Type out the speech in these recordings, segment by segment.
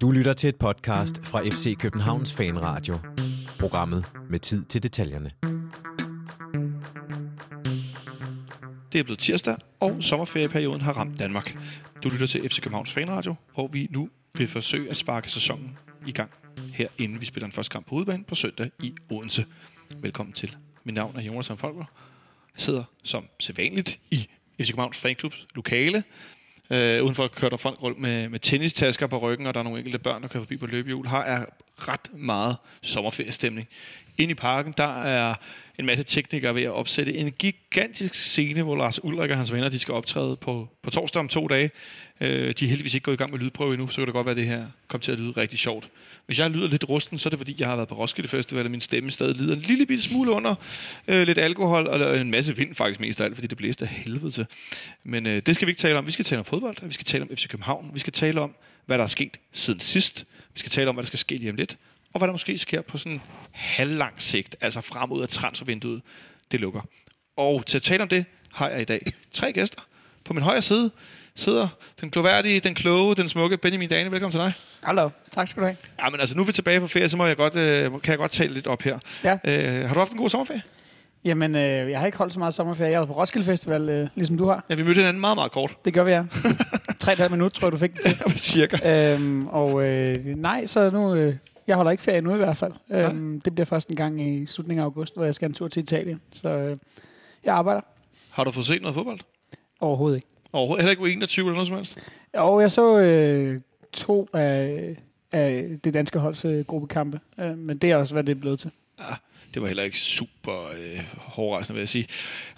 Du lytter til et podcast fra FC Københavns Fanradio. Programmet med tid til detaljerne. Det er blevet tirsdag, og sommerferieperioden har ramt Danmark. Du lytter til FC Københavns Fanradio, hvor vi nu vil forsøge at sparke sæsonen i gang her, inden vi spiller den første kamp på udebane på søndag i Odense. Velkommen til. Mit navn er Jonas Folker. Jeg sidder som sædvanligt i FC Københavns Fanklubs lokale. Øh, udenfor kører der folk rundt med, med tennistasker på ryggen, og der er nogle enkelte børn, der kører forbi på løbehjul. Her er ret meget sommerferiestemning. Ind i parken, der er en masse teknikere ved at opsætte en gigantisk scene, hvor Lars Ulrik og hans venner de skal optræde på, på torsdag om to dage. Øh, de er heldigvis ikke gået i gang med lydprøve endnu, så kan det godt være, at det her kommer til at lyde rigtig sjovt. Hvis jeg lyder lidt rusten, så er det fordi, jeg har været på Roskilde Festival, og min stemme stadig lider en lille bitte smule under øh, lidt alkohol og en masse vind faktisk mest af alt, fordi det blæste af helvede til. Men øh, det skal vi ikke tale om. Vi skal tale om fodbold, vi skal tale om FC København, vi skal tale om, hvad der er sket siden sidst. Vi skal tale om, hvad der skal ske lige om lidt og hvad der måske sker på sådan halvlang sigt, altså frem ud af transfervinduet, det lukker. Og til at tale om det, har jeg i dag tre gæster. På min højre side sidder den gloværdige, den kloge, den smukke Benjamin Dane. Velkommen til dig. Hallo, tak skal du have. Ja, men altså, nu er vi tilbage på ferie, så må jeg godt, øh, kan jeg godt tale lidt op her. Ja. Øh, har du haft en god sommerferie? Jamen, øh, jeg har ikke holdt så meget sommerferie. Jeg var på Roskilde Festival, øh, ligesom du har. Ja, vi mødte hinanden meget, meget kort. Det gør vi, ja. Tre halvt minut, tror jeg, du fik det til. Ja, cirka. Øhm, og øh, nej, så nu... Øh, jeg holder ikke ferie nu i hvert fald. Ja. Øhm, det bliver først en gang i slutningen af august, hvor jeg skal en tur til Italien. Så øh, jeg arbejder. Har du fået set noget fodbold? Overhovedet ikke. Overhovedet? Heller ikke 21 eller noget som helst? Og jeg så øh, to af, af det danske holds øh, gruppekampe. Øh, men det er også, hvad det er blevet til. Ja, det var heller ikke super øh, hårdrejsende, vil jeg sige.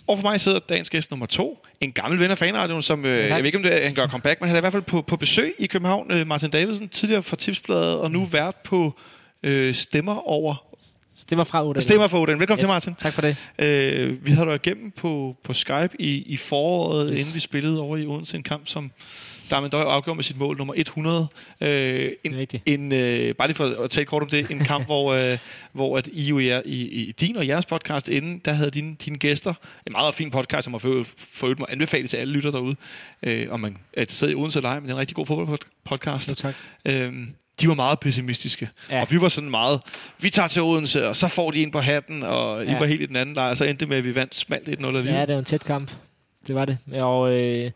Og for mig sidder dagens gæst nummer to. En gammel ven af fanradioen, som, øh, jeg ved ikke om det, han gør comeback, men han er i hvert fald på, på besøg i København. Øh, Martin Davidsen, tidligere fra Tipsbladet, og nu vært på øh, Stemmer over Stemmer fra Odin. Stemmer fra Odin. Velkommen yes. til, Martin. Tak for det. Øh, vi havde dig igennem på, på Skype i, i foråret, yes. inden vi spillede over i Odense en kamp, som Darmen Døj afgjorde med sit mål nummer 100. Øh, en, en, øh, bare lige for at tale kort om det, en kamp, hvor, øh, hvor at I jo er, i, i din og jeres podcast inden, der havde dine, dine gæster, en meget fin podcast, som har for, for mig anbefale til alle lytter derude, øh, om man er til i Odense eller ej, men det er en rigtig god fodboldpodcast. Jo, tak. Øh, de var meget pessimistiske. Ja. Og vi var sådan meget, vi tager til Odense, og så får de en på hatten, og ja. I var helt i den anden lejr, og så endte det med, at vi vandt smalt 1-0 alligevel. Ja, det var en tæt kamp. Det var det. Og øh,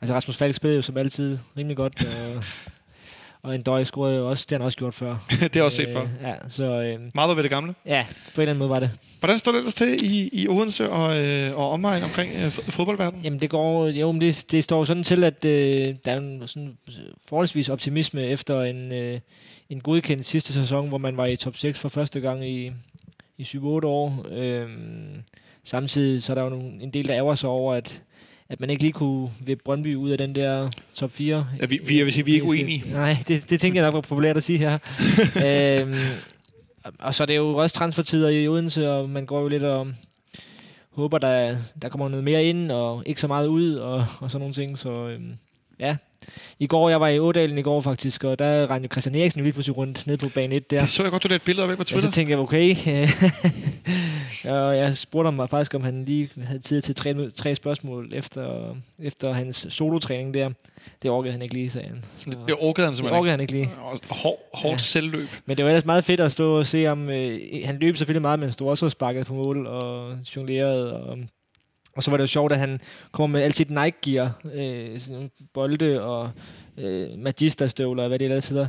altså Rasmus Falk spillede jo som altid rimelig godt, og, og en døj scorede jo også, det har han også gjort før. det har også set før. Øh, ja, så, øh, Meget ved det gamle? Ja, på en eller anden måde var det. Hvordan står det ellers til i, i Odense og, øh, og omegn omkring øh, fodboldverdenen? Jamen det går, jo, men det, det står sådan til, at øh, der er en sådan forholdsvis optimisme efter en, øh, en godkendt sidste sæson, hvor man var i top 6 for første gang i, i 7-8 år. Øh, samtidig så er der jo en del, der ærger sig over, at at man ikke lige kunne ved Brøndby ud af den der top 4. Ja, vi, vi, jeg vil sige, vi er ikke uenige. Nej, det, det tænker jeg nok var populært at sige her. øhm, og så er det jo også transfertider i Odense, og man går jo lidt og håber, der, der kommer noget mere ind, og ikke så meget ud, og, og sådan nogle ting. Så øhm, ja, i går, jeg var i Ådalen i går faktisk, og der rendte Christian Eriksen lige pludselig rundt ned på bane 1 der. Det så jeg godt, du lavede et billede af på Twitter. Ja, så tænkte jeg, okay. og jeg spurgte ham faktisk, om han lige havde tid til tre, tre spørgsmål efter, efter hans solotræning der. Det orkede han ikke lige, sagde han. Så, det orkede han simpelthen det orkede han ikke lige. Hård, hårdt ja. selvløb. Men det var ellers meget fedt at stå og se ham. Øh, han løb selvfølgelig meget, men stod også og sparkede på mål og jonglerede og og så var det jo sjovt, at han kommer med alt sit Nike-gear, øh, sådan bolde og øh, Magister-støvler, hvad det ellers hedder,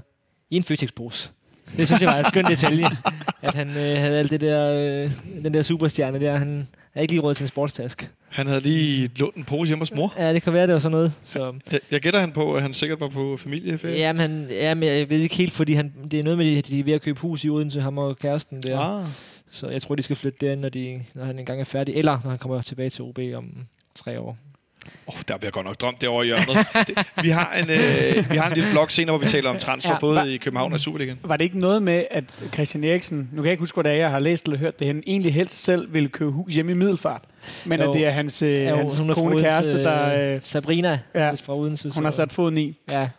i en Føtex-pose. Det synes jeg var en skøn detalje, at han øh, havde alt det der, øh, den der superstjerne der. Han havde ikke lige råd til en sportstask. Han havde lige lånt en pose hjemme hos mor. Ja, det kan være, det var sådan noget. Så. Jeg, jeg gætter han på, at han sikkert var på familieferie. Ja, men, han, ja, men jeg ved ikke helt, fordi han, det er noget med, at de er ved at købe hus i Odense, ham og kæresten der. Ah. Så jeg tror, de skal flytte derind, når, de, når han engang er færdig, eller når han kommer tilbage til OB om tre år. Oh, der bliver godt nok drømt derovre i hjørnet. det, vi, har en, øh, vi har en lille blog senere, hvor vi taler om transfer, ja, både var, i København og Superligaen. Var det ikke noget med, at Christian Eriksen, nu kan jeg ikke huske, hvad det er, jeg har læst eller hørt det, han egentlig helst selv ville købe hus hjemme i Middelfart? Men Jo. at det er hans, øh, Ja, hans hun er kone kæreste, der... Øh, Sabrina, Ja. fra Odense. hun har sat foden i. Ja,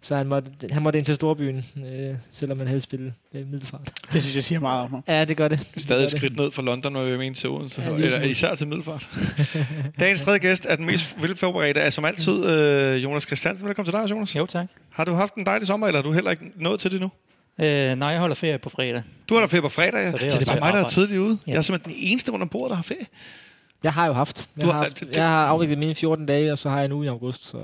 så han måtte, han måtte ind til storbyen, øh, selvom han havde spillet øh, middelfart. Det synes jeg siger meget om ham. Ja, det gør det. det Stadig gør et det. skridt ned fra London og med en til Odense, Ja, eller især til Middelfart. Dagens tredje gæst er den mest velforberedte af som altid, øh, Jonas Christiansen. Velkommen til dig, Jonas. Jo, tak. Har du haft en dejlig sommer, eller har du heller ikke nået til det nu? Øh, nej, jeg holder ferie på fredag. Du har da ferie på fredag, ja. Så det er er, så det er bare mig, der er tidligt ude. Ja. Jeg er simpelthen den eneste under bordet, der har ferie. Jeg har jo haft. Jeg, Du har, haft, det- jeg har afviklet mine 14 dage, og så har jeg en uge i august. Så.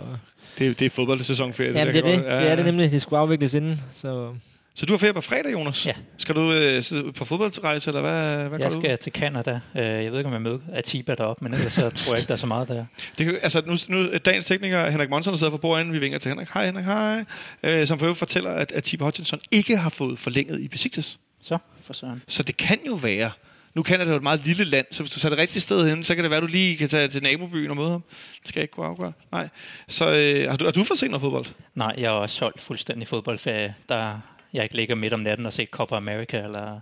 Det er, det er fodboldsæsonferie. Ja, det, der det, er det. godt- det er det nemlig. Det skulle afvikles inden. Så Så du har ferie på fredag, Jonas? Ja. Skal du øh, sidde på fodboldrejse, eller hvad, hvad Jeg går du ud? skal til Canada. Øh, jeg ved ikke, om jeg møder Atiba deroppe, men ellers så tror jeg ikke, der er så meget der. Det kan, altså, nu, nu dagens tekniker, Henrik Monson, der sidder for bordenden, vi vinker til Henrik. Hej Henrik, hej. Øh, som for øvrigt fortæller, at, at Tiber Hutchinson ikke har fået forlænget i Besiktas. Så, for søren. Så det kan jo være, nu kan det jo et meget lille land, så hvis du tager det rigtige sted hen, så kan det være, at du lige kan tage til nabobyen og møde ham. Det skal jeg ikke kunne afgøre. Nej. Så øh, har, du, har du fået set noget fodbold? Nej, jeg har også holdt fuldstændig fodboldferie, der jeg ikke ligger midt om natten og set Copa America eller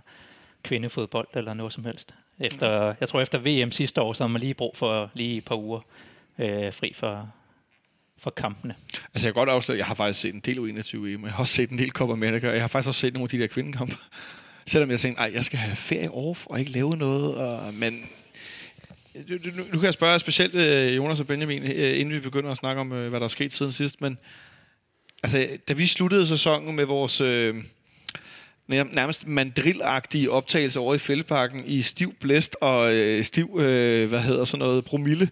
kvindefodbold eller noget som helst. Efter, jeg tror efter VM sidste år, så har man lige brug for lige et par uger øh, fri for, for kampene. Altså jeg kan godt afsløre, at jeg har faktisk set en del U21 EM, og jeg har også set en del Copa America, og jeg har faktisk også set nogle af de der kvindekampe. Selvom jeg tænkte, at jeg skal have ferie off og ikke lave noget, og, men øh, nu, nu, nu kan jeg spørge specielt øh, Jonas og Benjamin, øh, inden vi begynder at snakke om, øh, hvad der er sket siden sidst, men altså, da vi sluttede sæsonen med vores øh, nærmest mandrilagtige optagelse over i Fældeparken i stiv blæst og øh, stiv, øh, hvad hedder sådan noget, promille,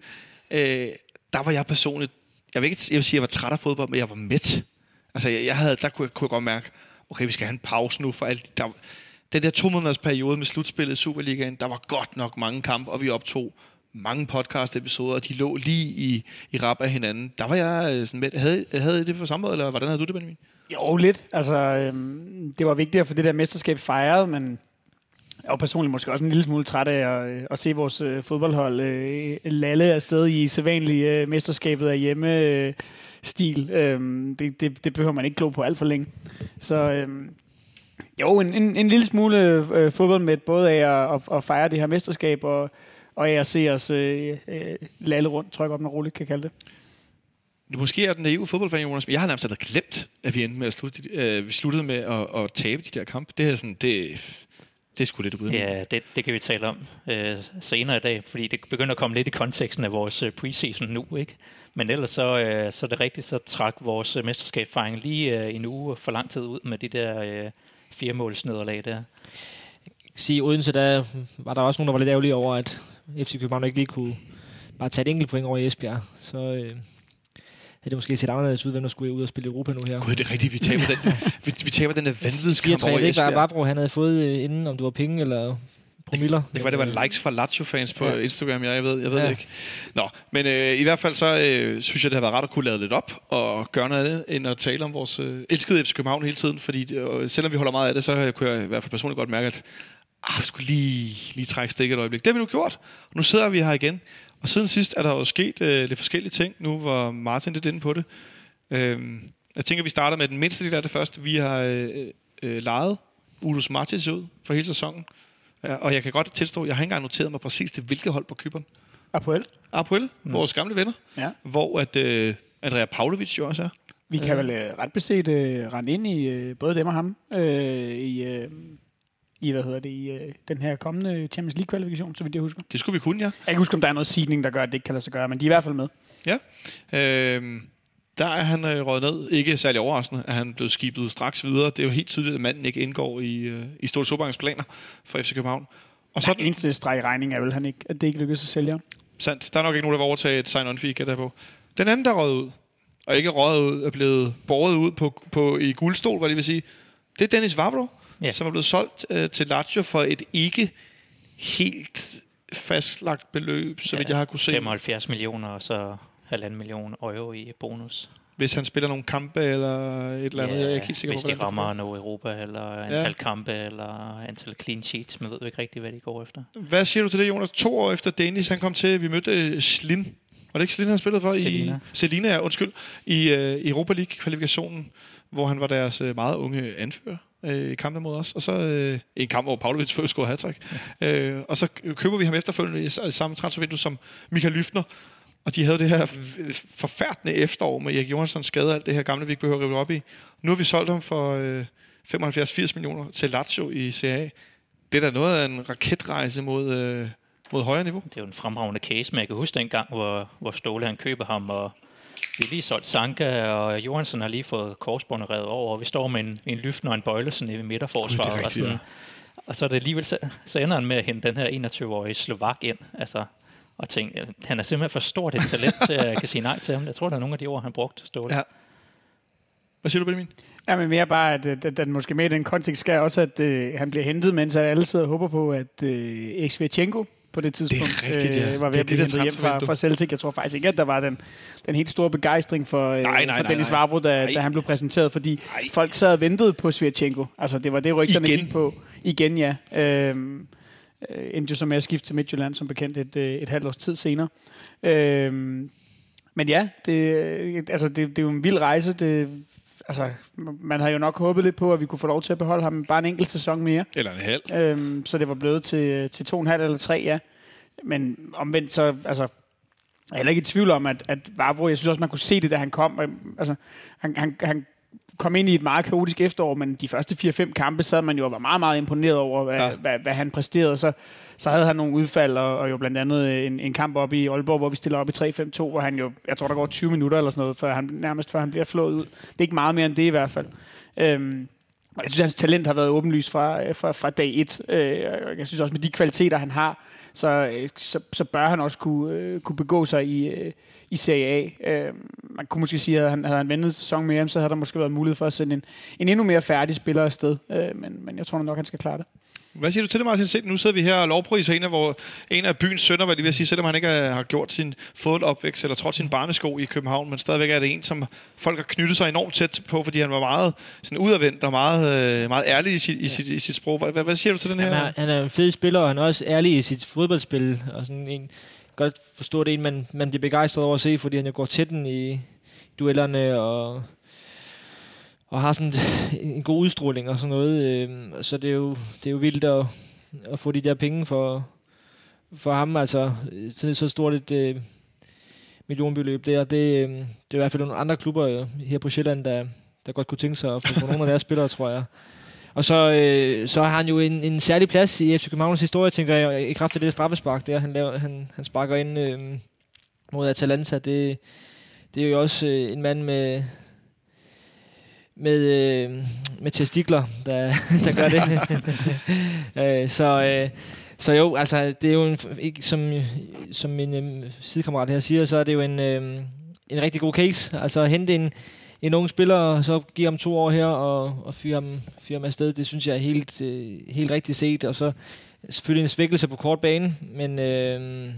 øh, der var jeg personligt, jeg vil ikke jeg vil sige, at jeg var træt af fodbold, men jeg var mæt. Altså, jeg, jeg havde, der kunne jeg, kunne jeg godt mærke, okay, vi skal have en pause nu for alt. Der, den der to måneders periode med slutspillet i Superligaen, der var godt nok mange kampe, og vi optog mange podcast-episoder, og de lå lige i, i rap af hinanden. Der var jeg øh, sådan med. Havde, havde I det på samme måde, eller hvordan havde du det, Benjamin? Jo, lidt. Altså, øhm, det var vigtigt at få det der mesterskab fejret, men jeg var personligt måske også en lille smule træt af at, øh, at se vores øh, fodboldhold øh, lalle afsted i sædvanlig øh, mesterskabet af hjemme øh, stil. Øhm, det, det, det behøver man ikke glo på alt for længe. Så øhm, jo, en, en, en lille smule øh, fodbold med både af at, at, at fejre det her mesterskab og, og af at se os øh, øh, lalle rundt, tror jeg godt, man roligt kan kalde det. Du måske er den naive fodboldfan, Jonas, men jeg har nærmest allerede glemt, at vi endte med at slutte, øh, vi sluttede med at, at tabe de der kampe. Det er sådan, det, det er sgu lidt ude. Ja, det, det kan vi tale om øh, senere i dag, fordi det begynder at komme lidt i konteksten af vores øh, preseason nu, ikke? Men ellers så, øh, så er det rigtigt, så trak vores øh, mesterskabsfejring lige øh, en uge for lang tid ud med de der øh, fire måls nederlag der. sige, Odense, der var der også nogen, der var lidt ærgerlige over, at FC København ikke lige kunne bare tage et enkelt point over i Esbjerg. Så øh, havde det måske set anderledes ud, hvem der skulle ud og spille Europa nu her. Gud, det er rigtigt, vi taber den, vi, vi taber den der vanvidskamp 4-3, over jeg i ved ikke, hvad Esbjerg. Vabro han havde fået øh, inden, om det var penge eller promiller. Det kan være, det var likes fra Lazio-fans på Ja. Instagram, jeg, jeg ved, jeg ved Ja. det ikke. Nå, men øh, i hvert fald så øh, synes jeg, det har været rart at kunne lade lidt op og gøre noget andet, end at tale om vores øh, elskede FC København hele tiden. Fordi øh, selvom vi holder meget af det, så kunne jeg i hvert fald personligt godt mærke, at ah, jeg skulle lige, lige trække stikket et øjeblik. Det har vi nu gjort, og nu sidder vi her igen. Og siden sidst er der jo sket øh, lidt forskellige ting. Nu var Martin lidt inde på det. Øh, jeg tænker, vi starter med den mindste del af det først. Vi har øh, øh, lejet Ulus Martins ud for hele sæsonen. Ja, og jeg kan godt tilstå, jeg har ikke engang noteret mig præcis til hvilket hold på Kypern. Apoel. Apoel, mm. vores gamle venner. Ja. Hvor at, øh, Andrea Pavlovic jo også er. Vi kan vel øh, ret beset øh, rende ind i øh, både dem og ham øh, i, øh, i, hvad hedder det, i øh, den her kommende Champions League-kvalifikation, så vidt jeg husker. Det skulle vi kunne, ja. Jeg kan ikke huske, om der er noget seedning, der gør, at det ikke kan lade sig gøre, men de er i hvert fald med. ja. Øh, der er han øh, røget ned. Ikke særlig overraskende, at han blev skibet straks videre. Det er jo helt tydeligt, at manden ikke indgår i, øh, i Stolte Sobangs planer for FC København. Og så den eneste streg i regning er vel, han ikke, at det ikke lykkedes at sælge ham. sandt, der er nok ikke nogen, der vil overtage et sign-on fee, gætter jeg på. Den anden, der er røget ud, og ikke røget ud, er blevet båret ud på, på, i guldstol, hvad det vil sige, det er Dennis Vavro, Ja. ja. som er blevet solgt øh, til Lazio for et ikke helt fastlagt beløb, så vidt jeg har kunne se. 75 millioner og så halvanden million euro i bonus. Hvis han spiller nogle kampe eller et eller andet. jeg er ikke helt sikker hvis på, de hvordan det rammer noget Europa, eller antal Ja. kampe, eller antal clean sheets. Man ved jo ikke rigtig, hvad de går efter. Hvad siger du til det, Jonas? To år efter Dennis han kom til, vi mødte Slin Var det ikke Selina, han spillede for? Selina. I, Selina, ja, undskyld. I uh, Europa League-kvalifikationen, hvor han var deres uh, meget unge anfører øh, i kampen mod os. Og så øh, en kamp, hvor Pavlovic først scorede hat ja. øh, Og så køber vi ham efterfølgende i samme transfervindue som Michael Lyftner. Og de havde det her forfærdende efterår med Erik Johansson skade alt det her gamle, vi ikke behøver at rive op i. Nu har vi solgt ham for øh, 75-80 millioner til Lazio i CA. Det er da noget af en raketrejse mod, øh, mod højere niveau. Det er jo en fremragende case, men jeg kan huske dengang, hvor, hvor Ståle han køber ham, og vi har lige solgt Sanka, og Johansson har lige fået korsbåndet revet over, og vi står med en, en Lyftner og en Bøjlesen i midterforsvaret. rigtigt, og, sådan, ja. og så er det alligevel, så, så ender han med at hente den her 21-årige Slovak ind. Altså, og tænke, han er simpelthen for stort et talent til, at jeg kan sige nej til ham. Jeg tror, der er nogle af de ord, han brugte, Ståle. Ja. Hvad siger du, Benjamin? Ja, men mere bare, at, at, at, at måske med i den kontekst skal også, at øh, han bliver hentet, mens alle sidder og håber på, at øh, Eksvichenko på det tidspunkt rigtigt, ja. øh, var ved Det er at blive det, hentet hjem fra, fra Celtic. Jeg tror faktisk ikke, at der var den, den helt store begejstring for, øh, Nej, nej, for nej, Dennis nej. Vavro, da, Nej. da han blev præsenteret, fordi Nej. folk sad og ventede på Svirchenko. Altså, det var det, rygterne gik på. Igen, ja. Øhm, øh, endte jo så med at skifte til Midtjylland, som bekendt et, øh, et halvt års tid senere. Øhm, men ja, det, øh, altså, det, det er jo en vild rejse. Det, altså, man havde jo nok håbet lidt på, at vi kunne få lov til at beholde ham bare en enkelt sæson mere. Eller en halv. Øhm, så det var blevet til, til to og en halv eller tre, ja. Men omvendt så, altså, jeg er heller ikke i tvivl om, at, at Vavro, jeg synes også, man kunne se det, da han kom. Øhm, Altså, han, han, han kom ind i et meget kaotisk efterår, men de første 4-5 kampe sad man jo og var meget, meget imponeret over, hvad, Ja. hvad, hvad han præsterede. Så, så havde han nogle udfald, og, og jo blandt andet en, en kamp op i Aalborg, hvor vi stiller op i 3-5-2, hvor han jo, jeg tror, der går 20 minutter eller sådan noget, før han, nærmest før han bliver flået ud. Det er ikke meget mere end det i hvert fald. Øhm, og jeg synes, hans talent har været åbenlyst fra, øh, fra, fra dag et. Øh, jeg synes også, med de kvaliteter, han har, så, øh, så, så bør han også kunne, kunne begå sig i, i Serie A. Man kunne måske sige, at han, havde han ventet sæson sæson mere, så havde der måske været mulighed for at sende en, en endnu mere færdig spiller afsted. Men, men jeg tror nok, han skal klare det. Hvad siger du til det, Martin? Se, nu sidder vi her og lovpriser en af, hvor en af byens sønner, hvad det vil sige, selvom han ikke har gjort sin fodboldopvækst eller trådt sin barnesko i København, men stadigvæk er det en, som folk har knyttet sig enormt tæt på, fordi han var meget sådan udadvendt og meget, øh, meget ærlig i sit, i, sit, i sit sprog. Hvad, hvad, siger du til den her? Han er, han er en fed spiller, og han er også ærlig i sit fodboldspil. Og sådan en, godt forstå det en, man, man bliver begejstret over at se, fordi han jo går til den i duellerne, og, og har sådan en god udstråling og sådan noget. Øh, Så det er jo, det er jo vildt at, at få de der penge for, for ham. Altså, øh, sådan så stort et øh, millionbeløb der. Det, øh, det er i hvert fald nogle andre klubber øh, her på Sjælland, der, der godt kunne tænke sig at få, få nogle af deres spillere, tror jeg. Og så, øh, så har han jo en, en særlig plads i FC Københavns historie, tænker jeg, i kraft af det straffespark, der han, laver, han, han sparker ind øh, mod Atalanta. Det, det er jo også øh, en mand med, med, øh, med testikler, der, der gør det. øh, så, øh, så jo, altså, det er jo en, ikke, som, som min øh, sidekammerat her siger, så er det jo en, øh, en rigtig god case. Altså at hente en, en ung spiller, og så give ham to år her, og, og fyre ham, fyre ham afsted, det synes jeg er helt, øh, helt rigtigt set. Og så selvfølgelig en svækkelse på kort bane, men, øh,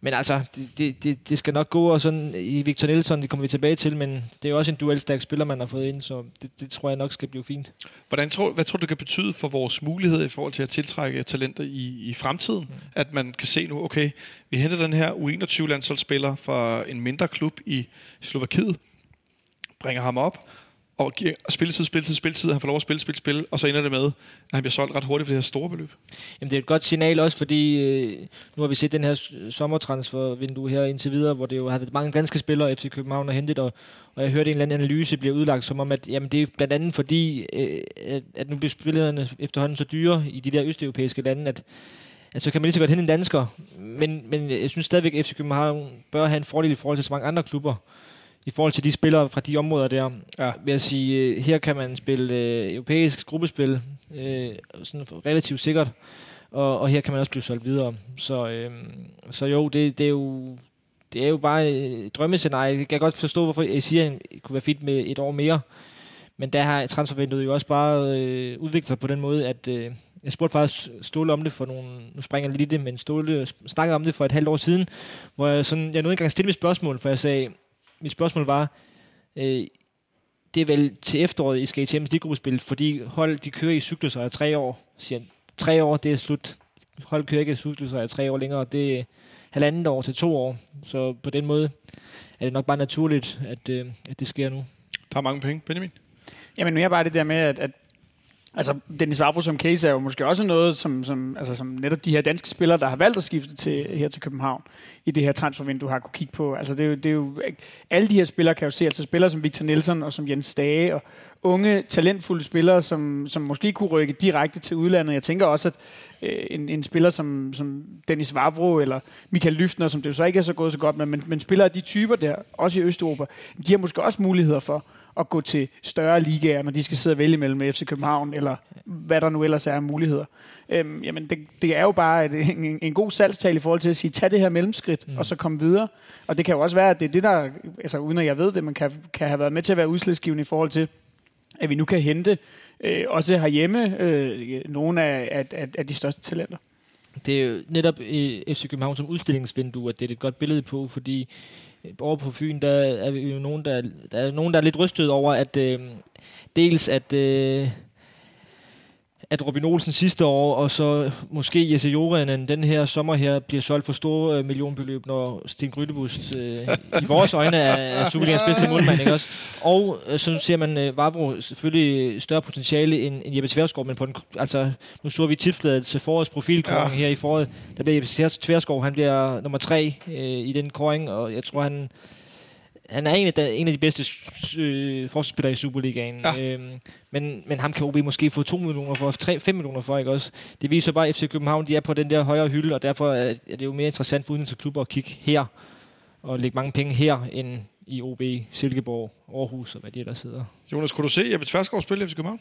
men altså, det, det, det, skal nok gå, og sådan i Victor Nielsen, det kommer vi tilbage til, men det er jo også en duelstærk spiller, man har fået ind, så det, det tror jeg nok skal blive fint. Hvordan tror, hvad tror du, det kan betyde for vores mulighed i forhold til at tiltrække talenter i, i fremtiden? Mm. At man kan se nu, okay, vi henter den her U21-landsholdsspiller fra en mindre klub i Slovakiet, bringer ham op, og giver spilletid, spilletid, spilletid, han får lov at spille, spille, spille, og så ender det med, at han bliver solgt ret hurtigt for det her store beløb. Jamen, det er et godt signal også, fordi øh, nu har vi set den her sommertransfervindue her indtil videre, hvor det jo har været mange danske spillere, FC København har hentet, og, og jeg hørte en eller anden analyse bliver udlagt som om, at jamen, det er blandt andet fordi, øh, at, at nu bliver spillerne efterhånden så dyre i de der østeuropæiske lande, at, at så kan man lige så godt hente en dansker. Men, men jeg synes stadigvæk, at FC København bør have en fordel i forhold til så mange andre klubber, i forhold til de spillere fra de områder der, Ja. vil jeg sige, øh, her kan man spille øh, europæisk gruppespil øh, sådan relativt sikkert, og, og her kan man også blive solgt videre. Så, øh, så jo, det, det er jo det er jo bare et drømmescenarie. Jeg kan godt forstå, hvorfor det kunne være fint med et år mere. Men der har transfervinduet jo også bare øh, udviklet sig på den måde, at øh, jeg spurgte faktisk Ståle om det for nogle, nu springer jeg lidt det, men Ståle snakkede om det for et halvt år siden, hvor jeg, sådan, jeg nåede ikke engang at stille mit spørgsmål, for jeg sagde, mit spørgsmål var, øh, det er vel til efteråret, I skal i Champions League-gruppespil, fordi hold, de kører i cykluser af tre år. Siger han, tre år, det er slut. Hold kører ikke i cykluser af tre år længere. Det, halvandet år til to år. Så på den måde er det nok bare naturligt, at, øh, at det sker nu. Der er mange penge. Benjamin? Jamen nu er bare det der med, at, at Altså, Dennis Vavro som case er jo måske også noget, som, som, altså, som netop de her danske spillere, der har valgt at skifte til, her til København, i det her transfervindue, har kunne kigge på. Altså, det er jo, det er jo, alle de her spillere kan jo se, altså spillere som Victor Nielsen og som Jens Stage, og unge, talentfulde spillere, som, som måske kunne rykke direkte til udlandet. Jeg tænker også, at øh, en, en spiller som, som Dennis Vavro eller Michael Lyftner, som det jo så ikke er så gået så godt med, men, men spillere af de typer der, også i Østeuropa, de har måske også muligheder for at gå til større ligaer, når de skal sidde og vælge mellem FC København, eller hvad der nu ellers er af muligheder. Øhm, jamen, det, det er jo bare et, en, en god salgstal i forhold til at sige, tag det her mellemskridt, mm. og så komme videre. Og det kan jo også være, at det er det, der, altså uden at jeg ved det, man kan, kan have været med til at være udslagsgivende i forhold til, at vi nu kan hente øh, også herhjemme øh, nogle af, af, af, af de største talenter. Det er jo netop i FC København som udstillingsvindue, at det er et godt billede på, fordi Øh, over på Fyn, der er vi jo nogen, der, der er nogen, der er lidt rystet over, at øh, dels at øh, at Robin Olsen sidste år, og så måske Jesse Joranen den her sommer her, bliver solgt for store øh, millionbeløb, når Sten Grydebust øh, i vores øjne er, er Superligans bedste målmand, ikke også? Og øh, så ser man øh, Vavro selvfølgelig større potentiale end, end Jeppe Tverskov, men på den, altså, nu så vi tipsbladet til forårets profilkåring ja. her i foråret, der bliver Jeppe Tverskov, han bliver nummer tre øh, i den kåring, og jeg tror, han han er en af de, en af de bedste øh, forsvarsspillere i Superligaen. Ja. Øhm, men, men ham kan OB måske få 2 millioner for, 3, 5 millioner for, ikke også? Det viser bare, at FC København de er på den der højere hylde, og derfor er, er det jo mere interessant for udenlandske klubber at kigge her, og lægge mange penge her, end i OB, Silkeborg, Aarhus og hvad de ellers hedder. Jonas, kunne du se Jeppe Tversgaard spille FC København?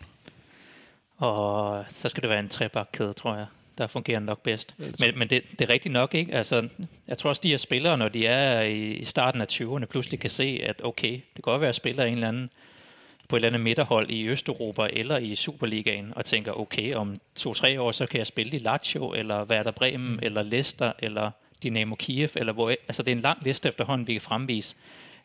Og så skal det være en trebakkæde, tror jeg der fungerer nok bedst. Men, men det, det er rigtigt nok, ikke? Altså, jeg tror også, de her spillere, når de er i starten af 20'erne, pludselig kan se, at okay, det kan godt være, at spiller en eller anden på et eller andet midterhold i Østeuropa eller i Superligaen, og tænker, okay, om to-tre år, så kan jeg spille i Lazio, eller Werder Bremen, mm. eller Leicester, eller Dynamo Kiev, eller hvor, altså det er en lang liste efterhånden, vi kan fremvise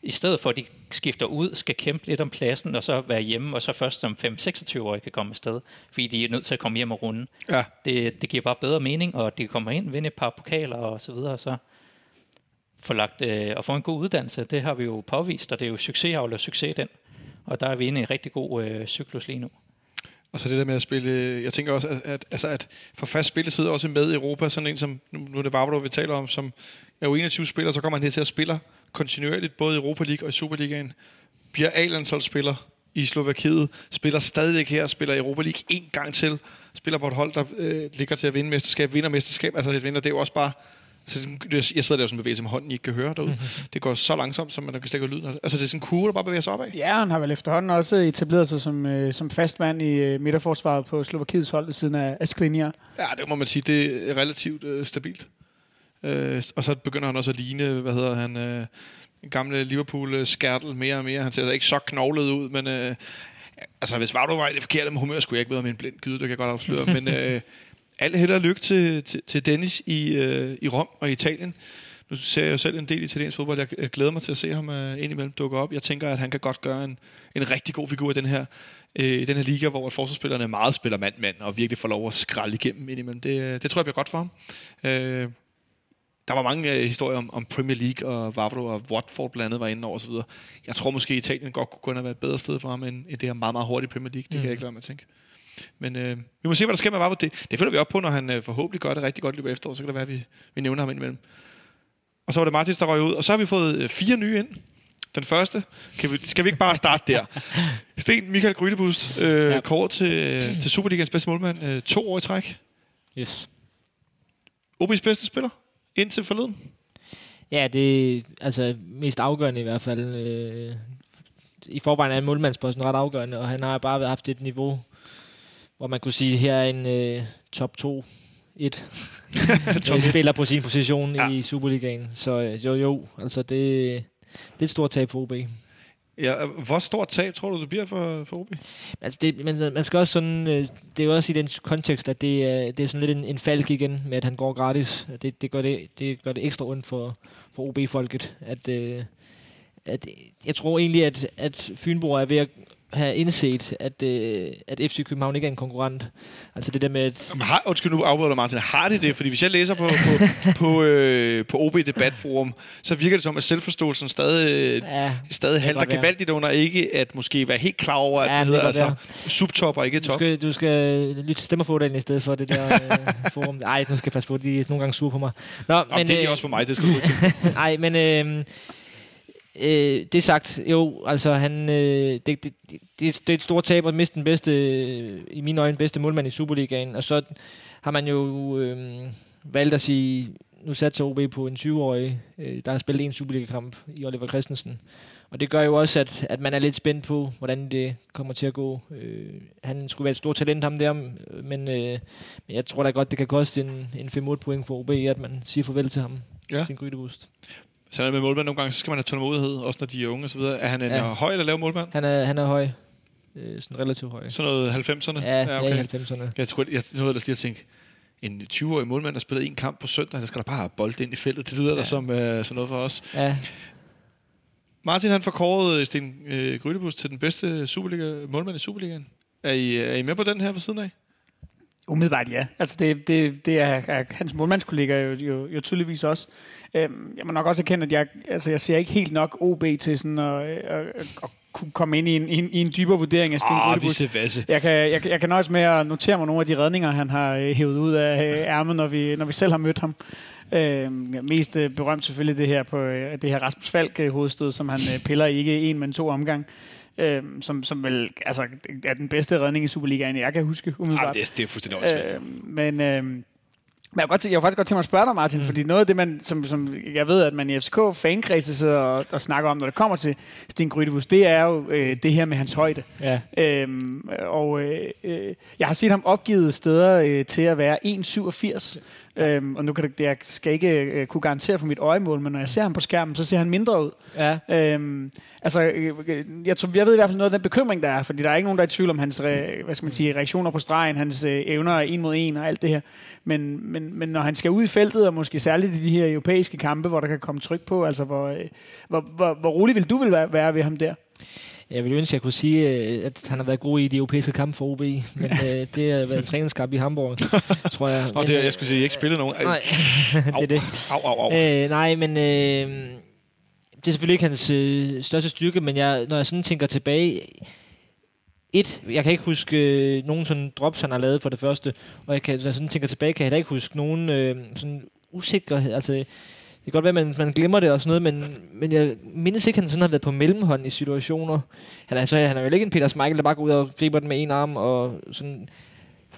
i stedet for at de skifter ud, skal kæmpe lidt om pladsen, og så være hjemme, og så først som 5-26-årige kan komme afsted, fordi de er nødt til at komme hjem og runde. Ja. Det, det giver bare bedre mening, og de kommer ind, vinde et par pokaler og så videre, og så få lagt, øh, og få en god uddannelse. Det har vi jo påvist, og det er jo succesavl og succes den. Og der er vi inde i en rigtig god øh, cyklus lige nu. Og så det der med at spille, jeg tænker også, at, at, altså at for fast spilletid også med i Europa, sådan en som, nu er det Barbaro, vi taler om, som er jo 21 spillere, så kommer han her til at spille kontinuerligt, både i Europa League og i Superligaen. Bliver A-landsholdsspiller i Slovakiet, spiller stadigvæk her, spiller i Europa League en gang til, spiller på et hold, der øh, ligger til at vinde mesterskab, vinder mesterskab, altså det vinder, det er jo også bare, altså, jeg sidder der som bevægelse med hånden, I ikke kan høre derude. det går så langsomt, som man kan slet ikke lyden. Altså det er sådan en kurve, der bare bevæger sig opad. Ja, han har vel efterhånden også etableret sig som, øh, som fastmand i øh, midterforsvaret på Slovakiets hold ved siden af Skriniar. Ja, det må man sige, det er relativt øh, stabilt. Øh, og så begynder han også at ligne, hvad hedder han, øh, en gamle Liverpool-skærtel mere og mere. Han ser altså ikke så knoglet ud, men øh, altså, hvis Vavro var i det forkerte med humør, skulle jeg ikke være med en blind gyde, det kan jeg godt afsløre. men øh, alt held og lykke til, til, til Dennis i, øh, i Rom og Italien. Nu ser jeg jo selv en del i italiensk fodbold. Jeg, jeg glæder mig til at se ham uh, indimellem dukke op. Jeg tænker, at han kan godt gøre en, en rigtig god figur i den her, øh, i den her liga, hvor forsvarsspillerne meget spiller mand-mand og virkelig får lov at skralde igennem indimellem. Det, øh, det tror jeg bliver godt for ham. Øh, der var mange uh, historier om, om Premier League, og Vavro og Watford blandt andet var inde over osv. Jeg tror måske, Italien godt kunne have været et bedre sted for ham, end, end det her meget, meget hurtige Premier League. Det mm. kan jeg ikke lade med at tænke. Men uh, vi må se, hvad der sker med Vavro. Det, det følger vi op på, når han uh, forhåbentlig gør det rigtig godt i løbet af efteråret. Så kan det være, at vi, vi nævner ham indimellem. Og så var det Martins, der røg ud. Og så har vi fået uh, fire nye ind. Den første, kan vi, skal vi ikke bare starte der? Sten Michael Grydebust, øh, ja. kort til, til Superligans bedste målmand, øh, to år i træk. Yes. OB's bedste spiller? Indtil forleden? Ja, det er altså mest afgørende i hvert fald. Øh, I forvejen er målmandsposten ret afgørende, og han har bare haft et niveau, hvor man kunne sige, her er en øh, top 2 et top spiller på sin position ja. i Superligaen. Så øh, jo, jo, altså det, det er et stort tab for OB. Ja, hvor stort tab tror du, det bliver for, for OB? Altså det, men øh, man skal også sådan, øh, det er jo også i den kontekst, at det, er, det er sådan lidt en, en falk igen, med at han går gratis. Det, det, gør, det, det gør det ekstra ondt for, for OB-folket, at, at jeg tror egentlig, at, at Fynborg er ved at have indset, at, øh, at FC København ikke er en konkurrent. Altså det der med, at... Men har, undskyld, nu afbryder du, Martin. Har de det? Fordi hvis jeg læser på, på, på, øh, på OB Debatforum, så virker det som, at selvforståelsen stadig, Ja, stadig halter gevaldigt under ikke at måske være helt klar over, at Ja, det hedder altså godt subtop og ikke du top. skal, du skal lytte til stemmerfodalen i stedet for det der øh, forum. Ej, nu skal jeg passe på, de er nogle gange sure på mig. Nå, Nå, men, det er øh, også på mig, det skal du ikke. Nej, men øh, øh, det sagt, jo, altså han, øh, det, det, det, det er et stort tab at miste den bedste, øh, i mine øjne, bedste målmand i Superligaen, og så har man jo øh, valgt at sige, nu satser OB på en 20-årig, øh, der har spillet en Superliga-kamp i Oliver Christensen. Og det gør jo også, at, at man er lidt spændt på, hvordan det kommer til at gå. Øh, han skulle være et stort talent, ham der, men, øh, men jeg tror da godt, det kan koste en, en 5-8 point for OB, at man siger farvel til ham, Ja. sin. Så med målmand nogle gange, så skal man have tålmodighed, også når de er unge og så videre. Er han en Ja. ja. høj eller lav målmand? Han er, han er høj. Øh, sådan relativt høj. Sådan noget 90'erne? Ja, ja, okay. i 90'erne. Jeg, tror, jeg nåede ellers lige at tænke, en 20-årig målmand, der spillede en kamp på søndag, der skal der bare have bold ind i feltet. Det lyder ja. Ja. der som uh, sådan noget for os. Ja, Martin, han forkårede Sten øh, Grydebus til den bedste Superliga, målmand i Superligaen. Er I, er I med på den her ved siden af? Umiddelbart ja. Altså det, det, det er, er hans målmandskollega jo, jo, jo tydeligvis også. Øhm, jeg må nok også erkende, at jeg, altså jeg ser ikke helt nok OB til sådan at, at, at, at kunne komme ind i en, i en, i en dybere vurdering af Sten Ah, vasse. Jeg kan, jeg, jeg kan nøjes med at notere mig nogle af de redninger, han har øh, hævet ud af øh, ærmet, når vi, når vi selv har mødt ham. Øh, mest øh, berømt selvfølgelig det her på øh, det her Rasmus Falk øh, hovedstød, som han øh, piller i ikke en, men to omgang. Øh, som, som vel altså, er den bedste redning i Superligaen, jeg kan huske umiddelbart. Ah, det, er, det er fuldstændig åndssvagt. Øh, men, øh, men jeg, godt, jeg kunne faktisk godt tænke mig at spørge dig, Martin, mm. fordi noget af det, man, som, som jeg ved, at man i FCK fankredse sidder og, og snakker om, når det kommer til Sten Grydebus, det er jo øh, det her med hans højde. ja. Øhm, og øh, øh, jeg har set ham opgivet steder øh, til at være 1,87. Øhm, og nu kan det, jeg skal ikke øh, kunne garantere for mit øjemål, men når jeg ser ham på skærmen, så ser han mindre ud. ja. Øhm, altså, øh, øh, jeg, tror, jeg ved i hvert fald noget af den bekymring, der er, fordi der er ikke nogen, der er i tvivl om hans re, hvad skal man sige, reaktioner på stregen, hans øh, evner en mod en og alt det her. Men, men, men når han skal ud i feltet, og måske særligt i de her europæiske kampe, hvor der kan komme tryk på, altså hvor, øh, hvor, hvor, hvor rolig vil du vil være, være ved ham der? Jeg ville ønske, at jeg kunne sige, øh, at han har været god i de europæiske kampe for OB, men øh, det har været en træningskamp i Hamburg, tror jeg. Og det, er- jeg skulle sige, at I ikke spillede nogen. Nej, det er det. Au, au, au. Øh, nej, men øh, det er selvfølgelig ikke hans øh, største styrke, men jeg, når jeg sådan tænker tilbage... Et, jeg kan ikke huske øh, nogen sådan drops, han har lavet for det første, og jeg kan, når jeg sådan tænker tilbage, kan jeg heller ikke huske nogen øh, sådan usikkerhed. Altså, kan godt være, at man, man glemmer det og sådan noget, men, men jeg mindes ikke, at han sådan har været på mellemhånd i situationer. Han er, altså, han er jo ikke en Peter Schmeichel, der bare går ud og griber den med en arm og sådan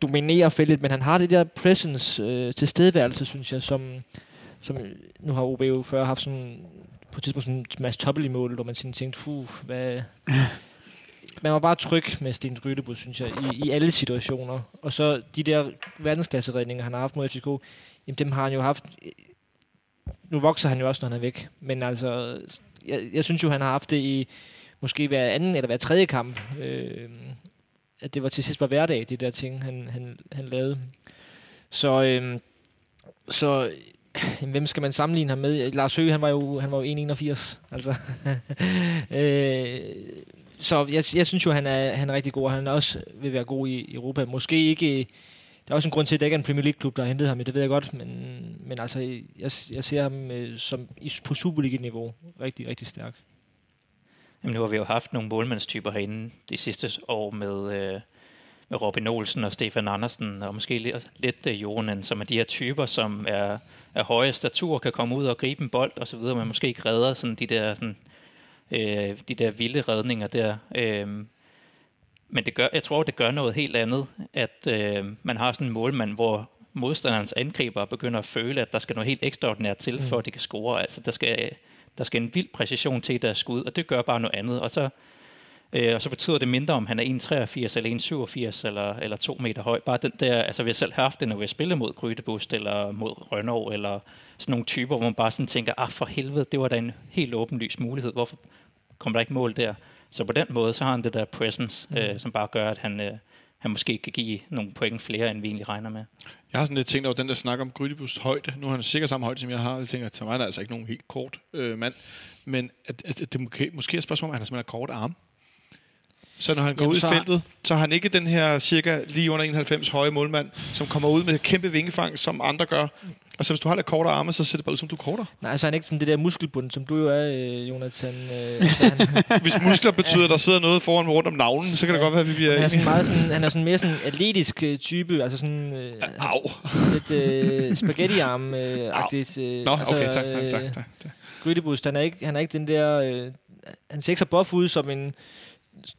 dominerer feltet, men han har det der presence, øh, tilstedeværelse, synes jeg, som, som nu har OB jo før haft sådan på et tidspunkt sådan en masse toppel i mål, hvor man sådan tænkte, puh, hvad... Man var bare tryg med Sten Grydebus, synes jeg, i, i alle situationer. Og så de der verdensklasseredninger, han har haft mod FCK, jamen dem har han jo haft... Nu vokser han jo også, når han er væk. Men altså, jeg, jeg synes jo, han har haft det i måske hver anden eller hver tredje kamp. Øh, at det var til sidst var hverdag, de der ting, han, han, han lavede. Så, øh, så hvem skal man sammenligne ham med? Lars Høgh, han var jo, han var jo 1,81. Altså, øh, så jeg, jeg synes jo, han er, han er rigtig god, og han også vil være god i Europa. Måske ikke... Der er også en grund til, at det ikke er en Premier League-klub, der har hentet ham, det ved jeg godt, men, men altså, jeg, jeg ser ham øh, som i, på Superliga-niveau rigtig, rigtig stærk. Jamen, nu har vi jo haft nogle målmandstyper herinde de sidste år med, øh, med Robin Olsen og Stefan Andersen, og måske lidt, lidt øh, Jonan, som er de her typer, som er, er høje statur, kan komme ud og gribe en bold og så videre, men måske ikke redder sådan de der, sådan, øh, de der vilde redninger der. Øh, men det gør, jeg tror, det gør noget helt andet, at øh, man har sådan en målmand, hvor modstanderens angriber begynder at føle, at der skal noget helt ekstraordinært til, for at de kan score. Altså, der skal, der skal en vild præcision til deres skud, og det gør bare noget andet. Og så, øh, og så betyder det mindre, om han er 1,83 eller 1,87 eller, eller 2 meter høj. Bare den der, altså vi har selv haft det, når vi har spillet mod Grydebust eller mod Rønnow, eller sådan nogle typer, hvor man bare sådan tænker, ah for helvede, det var da en helt åbenlys mulighed. Hvorfor kommer der ikke mål der? Så på den måde, så har han det der presence, mm. øh, som bare gør, at han, øh, han måske kan give nogle point flere, end vi egentlig regner med. Jeg har sådan lidt tænkt over den der snak om Grydebust højde. Nu er han sikkert samme højde, som jeg har. Jeg tænker, til mig er der altså ikke nogen helt kort øh, mand. Men at, at, at det måske, måske er et spørgsmål, om, at han har simpelthen kort arm. Så når han går Jamen, ud i så har- feltet, så har han ikke den her cirka lige under 91 høje målmand, som kommer ud med kæmpe vingefang, som andre gør. Og så hvis du har lidt kortere arme, så ser det bare ud som du er kortere. Nej, så er han ikke sådan det der muskelbund, som du jo er, øh, Jonathan. Øh, altså, han, Hvis muskler betyder, at der sidder noget foran rundt om navlen, så kan det godt være, at vi bliver han er sådan meget sådan, han er sådan mere sådan atletisk øh, type, altså sådan øh, Au. lidt øh, spaghetti-arm-agtigt. Øh, Nå, altså, okay, tak, tak, øh, tak. tak, tak. Grytebust, han er ikke, han er ikke den der... Øh, han ser ikke så buff ud som en...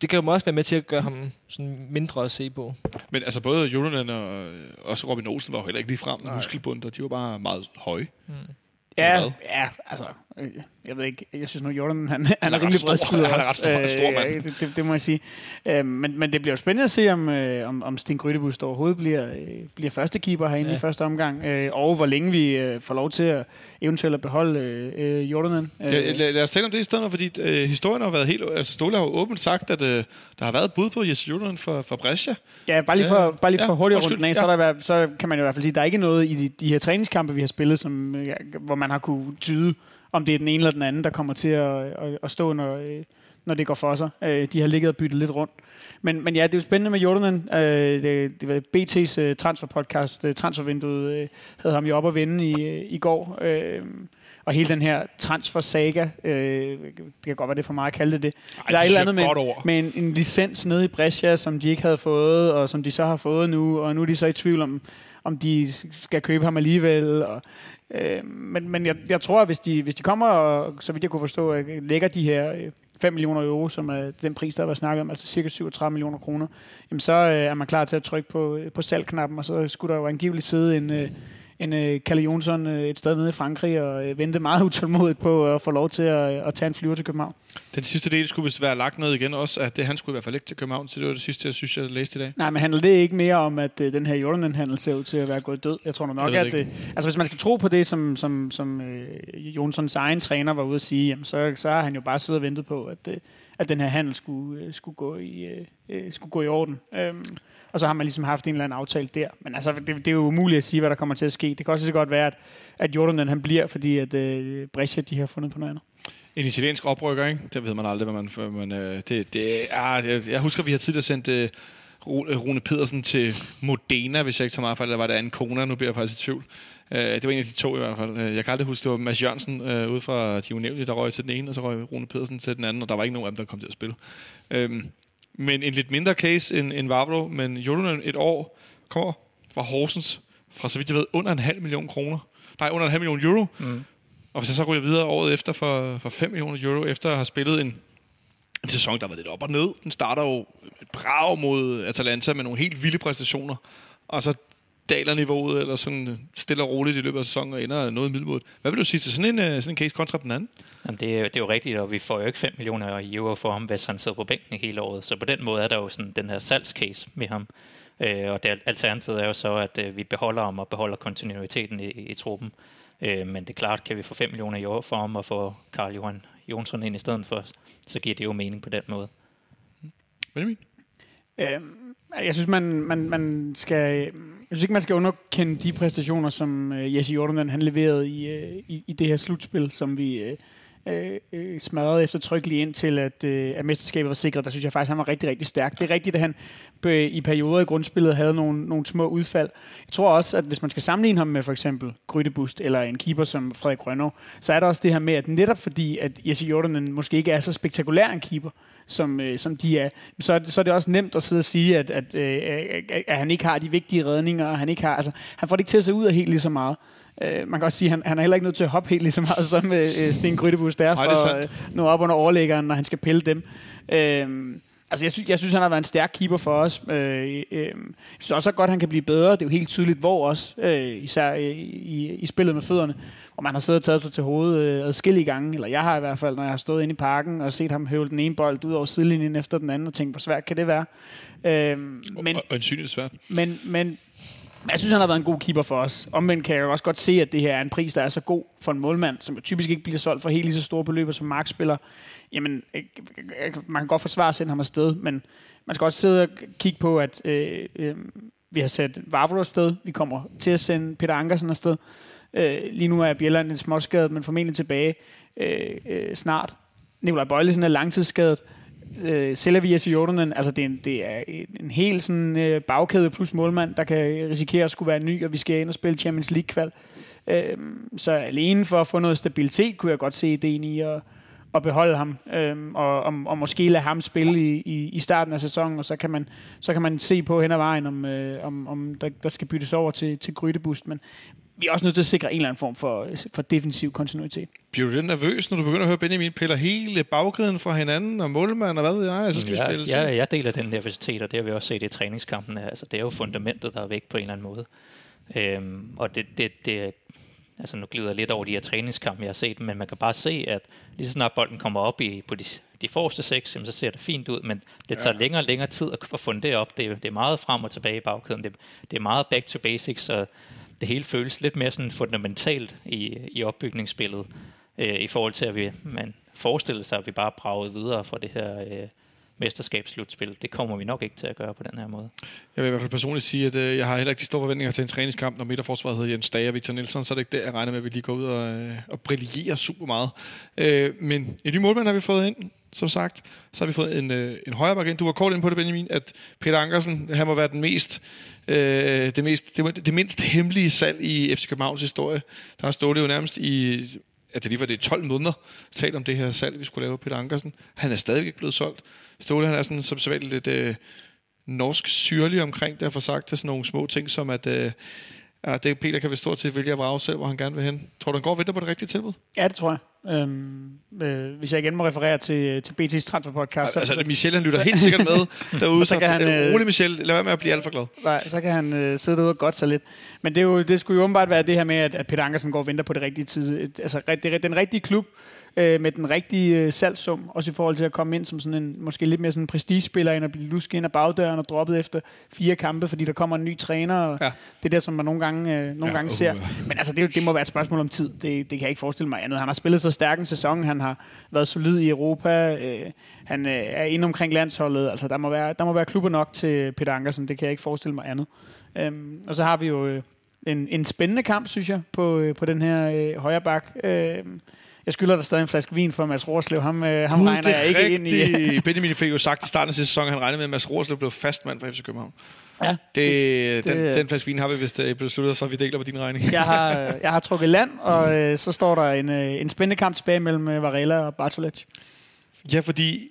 Det kan jo også være med til at gøre ham sådan mindre at se på. Men altså både Jolonen og øh, også Robin Olsen var jo heller ikke lige frem muskelbunder. De var bare meget høje. Ja, Hvad? ja, altså, jeg ved ikke, jeg synes nu, Jordan, han, han, er er ret rimelig stor. bredskuldret Han er ret stor- han er stor mand. Øh, det, det, det, må jeg sige. Øh, men, men det bliver jo spændende at se, om, øh, om, om Sten Grydebust overhovedet bliver, øh, bliver første keeper herinde ja. I første omgang, øh, og hvor længe vi øh, får lov til at eventuelt at beholde øh, øh, Jordanen. Øh, Ja, lad, lad os tale om det i stedet, for, fordi øh, historien har været helt... Altså Ståle har jo åbent sagt, at øh, der har været bud på Jesse Jolonen for, for Brescia. Ja, bare lige for, Ja, bare lige for ja, hurtigt den af, ja. så, er der, så kan man jo i hvert fald sige, at der er ikke noget i de, de her træningskampe, vi har spillet, som, øh, hvor man har kunne tyde, om det er den ene eller den anden, der kommer til at, at, at stå, når, øh, når det går for sig. Øh, De har ligget og byttet lidt rundt. Men, men ja, det er jo spændende med Jordanen. Øh, Det, det var BT's øh, transferpodcast, øh, Transfervinduet, øh, havde ham jo op at vende i, øh, i går. Øh, Og hele den her transfer-saga, øh, det kan godt være, det er for meget at kalde det det. Ej, der er et eller er andet et med, med en, en licens nede i Brescia, som de ikke havde fået, og som de så har fået nu, og nu er de så i tvivl om, om de skal købe ham alligevel. Og, øh, men men jeg, jeg tror, at hvis de, hvis de kommer, og så vidt jeg kunne forstå, øh, lægger de her øh, 5 millioner euro, som er den pris, der var snakket om, altså cirka 37 millioner kroner, jamen så øh, er man klar til at trykke på, øh, på salgknappen, og så skulle der jo angiveligt sidde en, øh, en øh, Kalle Jonsson øh, et sted nede i Frankrig og øh, vente meget utålmodigt på at få lov til at, at tage en flyver til København. Den sidste del skulle vist være lagt ned igen også, at det han skulle i hvert fald ikke til København, så det var det sidste, jeg synes, jeg læste i dag. Nej, men handler det ikke mere om, at øh, den her Jordan-handel ser ud til at være gået død? Jeg tror nok, Jeg at... det Øh, altså, hvis man skal tro på det, som, som, som øh, Jonsons egen træner var ude at sige, jamen, så, så har han jo bare siddet og ventet på, at, øh, at den her handel skulle, øh, skulle, gå i, øh, øh, skulle gå i orden. Øhm, og så har man ligesom haft en eller anden aftale der. Men altså, det, det er jo umuligt at sige, hvad der kommer til at ske. Det kan også så godt være, at, at Jordan han bliver, fordi at øh, Brescia de har fundet på noget andet. En italiensk oprykker, ikke? Det ved man aldrig, hvad man... Men, øh, det, det, er, ah, jeg, jeg husker, vi har tidligere sendt øh, øh, Rune Pedersen til Modena, hvis jeg ikke tager meget fejl, eller var det anden kona, nu bliver jeg faktisk i tvivl. Øh, det var en af de to i hvert fald. Øh, jeg kan aldrig huske, det var Mads Jørgensen øh, ude fra de unævnlige, der røg til den ene, og så røg Rune Pedersen til den anden, og der var ikke nogen af dem, der kom til at spille. Øhm, men en lidt mindre case end, end Vavlo, men Jolonen et år kommer fra Horsens, fra så vidt jeg ved, under en halv million kroner. Nej, under en halv million euro. Mm. Og hvis jeg så ryger videre året efter for, for 5 millioner euro, efter at have spillet en, en sæson, der var lidt op og ned. Den starter jo et brag mod Atalanta med nogle helt vilde præstationer, og så daler niveauet, eller sådan stille og roligt i løbet af sæsonen, og ender noget middelmådet. Hvad vil du sige til sådan en, øh, sådan en case kontra den anden? Jamen, det, er, det er jo rigtigt, og vi får jo ikke 5 millioner euro for ham, hvis han sidder på bænken hele året. Så på den måde er der jo sådan den her salgscase med ham. Øh, og det alternativet er jo så, at øh, vi beholder ham og beholder kontinuiteten i, i truppen. Øh, men det er klart, kan vi få 5 millioner euro for ham og få Karl Johan Jonsson ind i stedet for, så giver det jo mening på den måde. Benjamin? Øh, jeg synes, man, man, man skal, jeg synes ikke, man skal underkende de præstationer, som øh, Jesse Jordan han leverede i, øh, i, i det her slutspil, som vi øh, øh, øh, smadrede eftertrykkeligt ind til, at, øh, at mesterskabet var sikret. Der synes jeg faktisk, han var rigtig, rigtig stærk. Det er rigtigt, at han øh, i perioder i grundspillet havde nogle, nogle små udfald. Jeg tror også, at hvis man skal sammenligne ham med for eksempel Grydebust eller en keeper som Frederik Rønnow, så er der også det her med, at netop fordi, at Jesse Jordanen måske ikke er så spektakulær en keeper, som, øh, som de er, så, er det- så er det også nemt at sidde og sige, at, at, øh, at, at han ikke har de vigtige redninger, og han ikke har, altså, han får det ikke til at se ud af helt lige så meget. Øh, man kan også sige, at han, han er heller ikke nødt til at hoppe helt lige så meget, som øh, Sten Grydebus der, er for øh, nå op under overlæggeren, når han skal pille dem. Øh, altså, jeg synes, jeg synes, han har været en stærk keeper for os. Øh, øh, jeg synes også godt, han kan blive bedre. Det er jo helt tydeligt, hvor også, øh, især øh, i, i spillet med fødderne, hvor man har siddet og taget sig til hovedet øh, adskillige gange, eller jeg har i hvert fald, når jeg har stået inde i parken og set ham høvle den ene bold ud over sidelinjen efter den anden, og tænkt, hvor svært kan det være? Øh, men, Og, og en svært. men, men jeg synes, han har været en god keeper for os. Omvendt kan jeg jo også godt se, at det her er en pris, der er så god for en målmand, som typisk ikke bliver solgt for helt lige så store beløb som Mark spiller. Jamen, man kan godt forsvare at sende ham afsted, men man skal også sidde og kigge på, at øh, øh, vi har sat Vavro afsted. Vi kommer til at sende Peter Ankersen afsted. Øh, lige nu er Bjelland en småskadet, men formentlig tilbage øh, øh, snart. Nikolaj Bøjlesen er langtidsskadet. øh, Øh, Selavias i Jordanen, altså det er, en, det er en, en helt sådan øh, bagkæde plus målmand, der kan risikere at skulle være ny, og vi skal ind og spille Champions League-kval. Øh, så alene for at få noget stabilitet, kunne jeg godt se ideen i at, at beholde ham, øhm, og, og, og måske lade ham spille i, i, i starten af sæsonen, og så kan man, så kan man se på hen ad vejen, om, øh, om, om der, der skal byttes over til, til Grydebust. Men vi er også nødt til at sikre en eller anden form for, for defensiv kontinuitet. Bliver du lidt nervøs, når du begynder at høre Benjamin piller hele bagkæden fra hinanden, og målmand, og hvad ved jeg, altså skal vi Ja, spille ja, jeg deler den nervøsitet, og det har vi også set i træningskampene. Altså, det er jo fundamentet, der er væk på en eller anden måde. Øhm, og det, det, det, altså nu glider jeg lidt over de her træningskampe, jeg har set, men man kan bare se, at lige så snart bolden kommer op i, på de, de forreste seks, jamen, så ser det fint ud, men det tager ja. længere og længere tid at få fundet det op. Det, er- det er meget frem og tilbage i bagkæden. Det, det er meget back to basics, og det hele føles lidt mere sådan fundamentalt i, i opbygningsspillet, øh, i forhold til, at vi, man forestiller sig, at vi bare bragede videre fra det her øh, mesterskabsslutspil. Det kommer vi nok ikke til at gøre på den her måde. Jeg vil i hvert fald personligt sige, at øh, jeg har heller ikke de store forventninger til en træningskamp, når midterforsvaret hedder Jens Dage og Victor Nielsen, så er det ikke der, jeg regner med, at vi lige går ud og, øh, og brillerer super meget. Øh, men en ny målmand har vi fået ind, som sagt. Så har vi fået en, øh, en højre bakke ind. Du var kort ind på det, Benjamin, at Peter Ankersen, han må være den mest, øh, det, mest, det, det mindst hemmelige salg i FC Københavns historie. Der har stået jo nærmest i at det lige var det 12 måneder, talt om det her salg, vi skulle lave Peter Ankersen. Han er stadigvæk ikke blevet solgt. Ståle, han er sådan som sædvanligt lidt øh, norsk syrlig omkring det, at sagt til sådan nogle små ting, som at, øh, at det Peter kan vel stort set vælge at vrage selv, hvor han gerne vil hen. Tror du, han går og venter på det rigtige tilbud? Ja, det tror jeg. Øhm, øh, hvis jeg igen må referere til, til BT's transferpodcast, så, Altså, Michel, han lytter helt sikkert med derude, så så, kan så han, øh, rolig Michel, lad være med at blive alt for glad. nej, så kan han øh, sidde derude og godt sig lidt. Men det, er jo, det skulle jo åbenbart være det her med, at, at Peter Ankersen går og venter på det rigtige tid. Altså det, er den rigtige klub øh, med den rigtige øh, salgssum, også i forhold til at komme ind som sådan en, måske lidt mere sådan en prestigespiller, end at blive lusket ind af bagdøren og droppet efter fire kampe, fordi der kommer en ny træner. Og Ja. Det er der, som man nogle gange, øh, nogle Ja, gange uh, ser. ja. Men altså, det, det må være et spørgsmål om tid. Det, det kan jeg ikke forestille mig andet. Han har spillet så stærk en sæson. Han har været solid i Europa. Øh, han øh, er inde omkring landsholdet. Altså, der må, være, der må være klubber nok til Peter Ankersen. Det kan jeg ikke forestille mig andet. Øhm, og så har vi jo øh, en, en spændende kamp, synes jeg, på, øh, på den her øh, højre bak. Øh, jeg skylder dig stadig en flaske vin for Mads Rorslev. Ham, øh, ham Gud, regner er jeg ikke ind i. rigtigt. Benjamin fik jo sagt i starten af sidste sæson, at han regnede med, at Mads Rorslev blev fastmand for FC København. Ja, Det, det- den, det- den flaske vin har vi vist øh, besluttet, så vi deler på din regning. jeg, har, jeg har trukket land, og øh, så står der en, øh, en spændende kamp tilbage mellem øh, Varela og Bartolec. Ja, fordi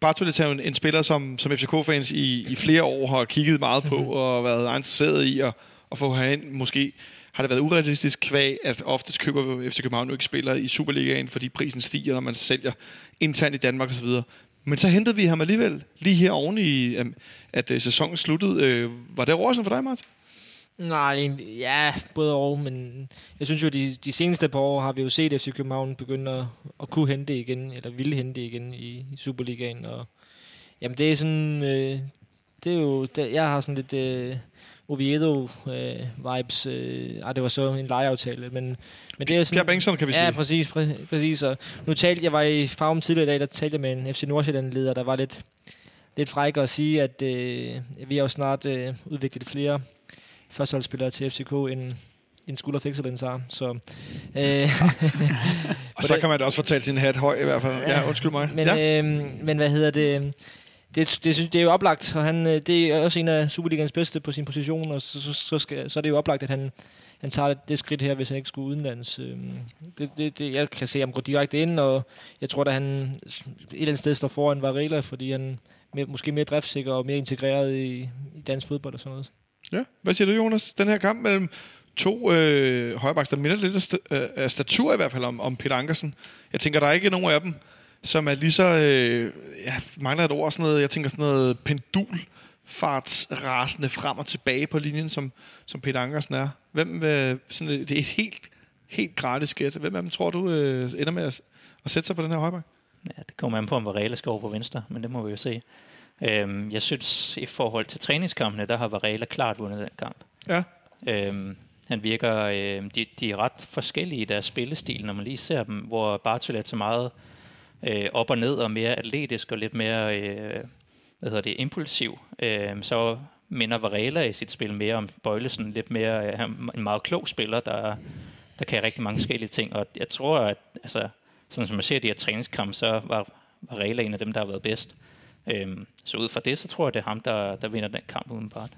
Bartolets er jo en, en spiller, som, som FCK-fans i, i flere år har kigget meget på og været interesseret i at, at få herind. Måske har det været urealistisk kvæg, at oftest køber FC København jo ikke spillere i Superligaen, fordi prisen stiger, når man sælger internt i Danmark osv. Men så hentede vi ham alligevel lige her oven i, øhm, at øh, sæsonen sluttede. Øh, var det overraskende for dig, Martin? Nej, ja, både og, men jeg synes jo, de, de seneste par år har vi jo set FC København begynde at, at kunne hente igen, eller ville hente igen i, i Superligaen, og jamen det er sådan, øh, det er jo, det, jeg har sådan lidt øh, Oviedo-vibes, øh, ej, det var så en lejeaftale, men, men det er sådan... Pierre Bengtsson, kan vi Ja, sige. præcis, præ- præcis. Og nu talte jeg var i Farum tidligere i dag, der talte jeg med en FC Nordsjælland-leder, der var lidt, lidt fræk at sige, at øh, vi har jo snart øh, udviklet flere førsteholdsspillere til FCK, end, end Skulder Excellence har. Så, øh, Og så kan man da også fortælle sin hat høj i hvert fald. Ja, undskyld mig. men, ja. øh, men hvad hedder det? Det, det, det er jo oplagt, og han, øh, det er også en af Superligans bedste på sin position, og så, så, så, skal, så er det jo oplagt, at han, han tager det, det skridt her, hvis han ikke skulle udenlands. Øhm, det, det, det, jeg kan se ham gå direkte ind, og jeg tror, at han et eller andet sted står foran Varela, fordi han mere, måske mere driftsikker og mere integreret i, i dansk fodbold og sådan noget. Ja. Hvad siger du, Jonas? Den her kamp mellem to øh, højrebacks, der minder lidt af, st- øh, af statur i hvert fald om, om Peter Ankersen. Jeg tænker, der er ikke nogen af dem, som er lige så... Øh, jeg mangler et ord, sådan noget, jeg tænker sådan noget pendul fartsrasende frem og tilbage på linjen, som, som Peter Ankersen er. Hvem, øh, sådan, et- det er et helt, helt gratis gæt. Hvem af dem tror du øh, ender med at, at sætte sig på den her højreback? Ja, det kommer an på, om Varela skal over på venstre, men det må vi jo se. Øhm, jeg synes, i forhold til træningskampene, der har Varela klart vundet den kamp. Ja. Øhm, han virker, øh, de, de er ret forskellige i deres spillestil, når man lige ser dem, hvor Bartol er så meget øh, Øh, op og ned og mere atletisk og lidt mere øh, hvad hedder det, impulsiv. Øh, så minder Varela i sit spil mere om Bøjlesen, lidt mere øh, en meget klog spiller, der, der kan rigtig mange forskellige ting. Og jeg tror, at altså, sådan som man ser de her træningskampe, så var Varela en af dem, der har været bedst. Øh, så ud fra det, så tror jeg, det er ham, der, der vinder den kamp udenbart.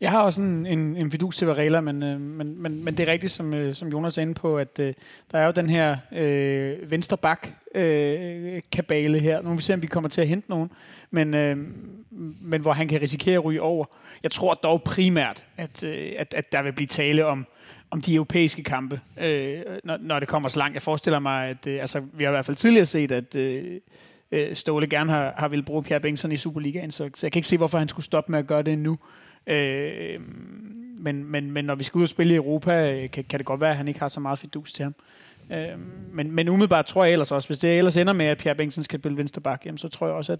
Jeg har også en, en, en fidus til Varela, men, øh, men, men, men det er rigtigt, som, øh, som Jonas er inde på, at øh, der er jo den her øh, venstre bak øh, kabale her. Nu må vi se, om vi kommer til at hente nogen, men, øh, men hvor han kan risikere at ryge over. Jeg tror dog primært, at, øh, at, at der vil blive tale om, om de europæiske kampe, øh, når, når det kommer så langt. Jeg forestiller mig, at øh, altså, vi har i hvert fald tidligere set, at øh, øh Ståle gerne har, har vil bruge Pierre Bengtsson i Superligaen, så, så jeg kan ikke se, hvorfor han skulle stoppe med at gøre det nu. Øh, men, men, men når vi skal ud og spille i Europa, øh, kan, kan det godt være, at han ikke har så meget fidus til ham. Øh, men, men umiddelbart tror jeg ellers også, hvis det ellers ender med, at Pierre Bengtsen skal spille venstre bak, jamen, så tror jeg også, at,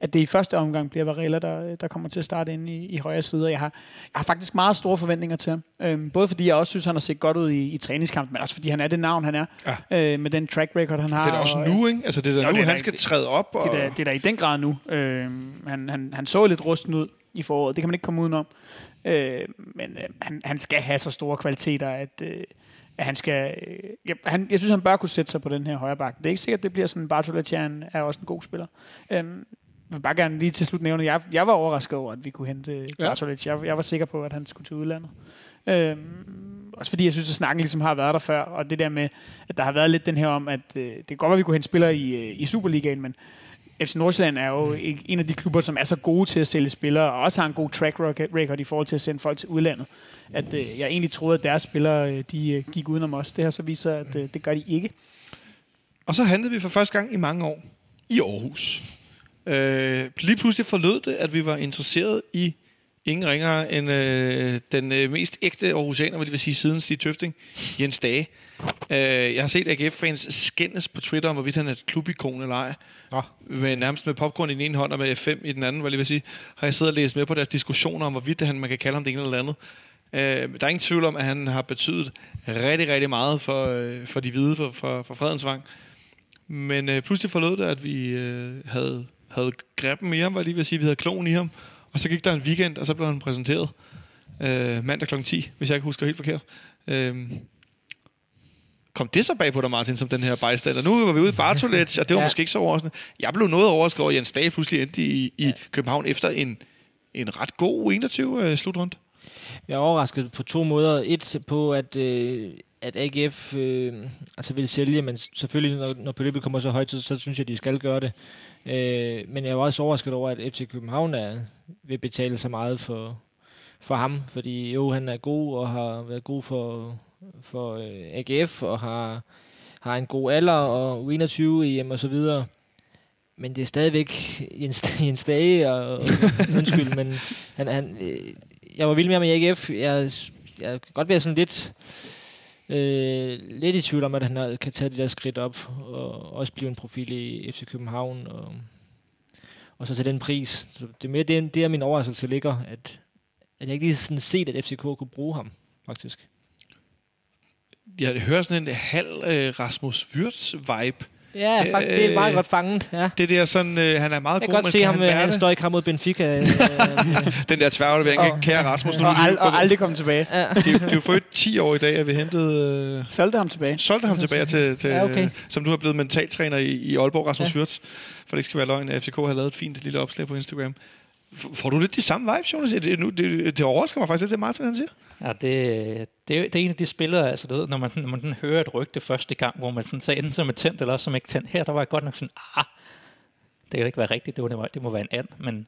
at det i første omgang bliver Varela, der, der kommer til at starte ind i, i højre side. Jeg har, jeg har faktisk meget store forventninger til ham. Øh, både fordi jeg også synes, han har set godt ud i, i træningskampen, men også fordi han er det navn, han er. Ja. Øh, med den track record, han har. Det er da også og, nu, ikke? Altså, det er da jo, nu, det er han skal træde op. Og... Det, er da, det er da i den grad nu. Øh, han, han, han så lidt rusten ud i foråret. Det kan man ikke komme udenom. Øh, men øh, han, han skal have så store kvaliteter, at, øh, at han skal... Øh, jeg, han, jeg synes, han bør kunne sætte sig på den her højre bakke. Det er ikke sikkert, det bliver sådan, Bartolaccian er også en god spiller. Øh, jeg vil bare gerne lige til slut nævne, at jeg, jeg var overrasket over, at vi kunne hente ja. Bartolic. Jeg, jeg var sikker på, at han skulle til udlandet. Øh, også fordi jeg synes, at snakken ligesom har været der før, og det der med, at der har været lidt den her om, at øh, det kan godt være, at vi kunne hente spillere i, øh, i Superligaen, men FC Nordsjælland er jo mm. en af de klubber, som er så gode til at sælge spillere, og også har en god track record i forhold til at sende folk til udlandet. At øh, jeg egentlig troede, at deres spillere øh, de, øh, gik udenom os. Det har så vist sig, at øh, det gør de ikke. Og så handlede vi for første gang i mange år i Aarhus. Øh, lige pludselig forlød det, at vi var interesseret i ingen ringere end øh, den øh, mest ægte Aarhusianer, vil jeg sige, siden Stig Tøfting, Jens Dage. Øh, jeg har set AGF-fans skændes på Twitter om, hvorvidt han er et klubikon eller ej. Oh. Med, nærmest med popcorn i den ene hånd og med F5 i den anden, vil jeg vil sige. Har jeg siddet og læst med på deres diskussioner om, hvorvidt han, man kan kalde ham det ene eller andet. Øh, der er ingen tvivl om, at han har betydet rigtig, rigtig meget for, øh, for de hvide, for, for, for Fredensvang. Men øh, pludselig forlod det, at vi øh, havde, havde greppen i ham, var lige vil sige, vi havde klonen i ham. Og så gik der en weekend, og så blev han præsenteret øh, mandag kl. 10, hvis jeg ikke husker helt forkert. Øh, kom det så bag på dig, Martin, som den her bystander? Nu var vi ude i Bartolet, og det var ja. måske ikke så overraskende. Jeg blev noget overrasket over, at Jens Dage pludselig endte i, i ja. København efter en, en ret god 21-slutrunde. Øh, jeg er overrasket på to måder. Et på, at, øh, at AGF øh, altså vil sælge, men selvfølgelig, når, når beløbet kommer så højt, så, så synes jeg, de skal gøre det. Øh, men jeg var også overrasket over, at FC København er, vil betale så meget for, for ham, fordi jo, han er god og har været god for, for øh, AGF og har, har en god alder og 21 EM og så videre. Men det er stadigvæk Jens, Jens Dage, og, og undskyld, men han, han, øh, jeg var vild med ham i AGF. Jeg, jeg kan godt være sådan lidt, øh, lidt i tvivl om, at han kan tage det der skridt op, og også blive en profil i FC København, og, og så til den pris. Så det er mere det, det er min overraskelse ligger, at, at jeg ikke lige sådan set, at FCK kunne bruge ham, faktisk jeg hører sådan en halv øh, Rasmus Wirtz-vibe. Ja, faktisk, det er meget øh, godt fanget. Ja. Det der sådan, øh, han er meget jeg god. Kan godt se ham, han, han står i kamp mod Benfica. Øh, Den der tværaflevering, og, kære Rasmus. Nu og, ald- og aldrig komme tilbage. Ja. det, det er jo for 10 år i dag, at vi hentede... Øh, solgte ham tilbage. Solgte ham tilbage til, til ja, okay. som du har blevet mentaltræner i, i Aalborg, Rasmus ja. Wirtz. For det ikke skal være løgn, at FCK har lavet et fint lille opslag på Instagram. Får du lidt de samme vibes, Jonas? Det, det, det, det overrasker mig faktisk lidt, det Martin han siger. Ja, det, det, det er en af de spillere, altså du ved, når man, når man hører et rygte første gang, hvor man sådan sagde, enten som er tændt, eller også som ikke tændt. Her, der var jeg godt nok sådan, ah, det kan ikke være rigtigt, det, var, det, må, det må være en and, men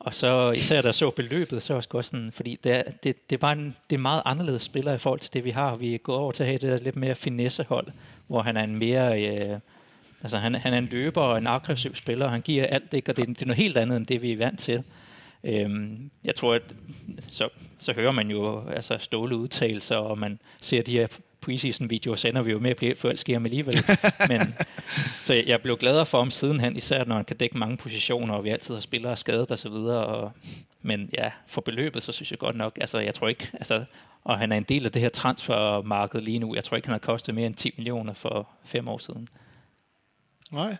og så især der så beløbet, så var det også sådan, fordi det er, det, det er bare en, det er meget anderledes spiller i forhold til det, vi har. Vi er gået over til at have det der lidt mere finessehold, hvor han er en mere... Øh, altså han, han er en løber og en aggressiv spiller, og han giver alt, ikke? og det, det er noget helt andet, end det vi er vant til. Øhm, jeg tror, at så, så hører man jo altså ståle udtalelser, og man ser de her preseason-videoer, så ender vi jo med at blive forelsket ham alligevel. Men, så jeg, blev gladere for ham sidenhen, især når han kan dække mange positioner, og vi altid har spillere skadet og så videre. Og, men ja, for beløbet, så synes jeg godt nok, altså jeg tror ikke, altså, og han er en del af det her transfermarked lige nu. Jeg tror ikke, han har kostet mere end 10 millioner for fem år siden. Nej.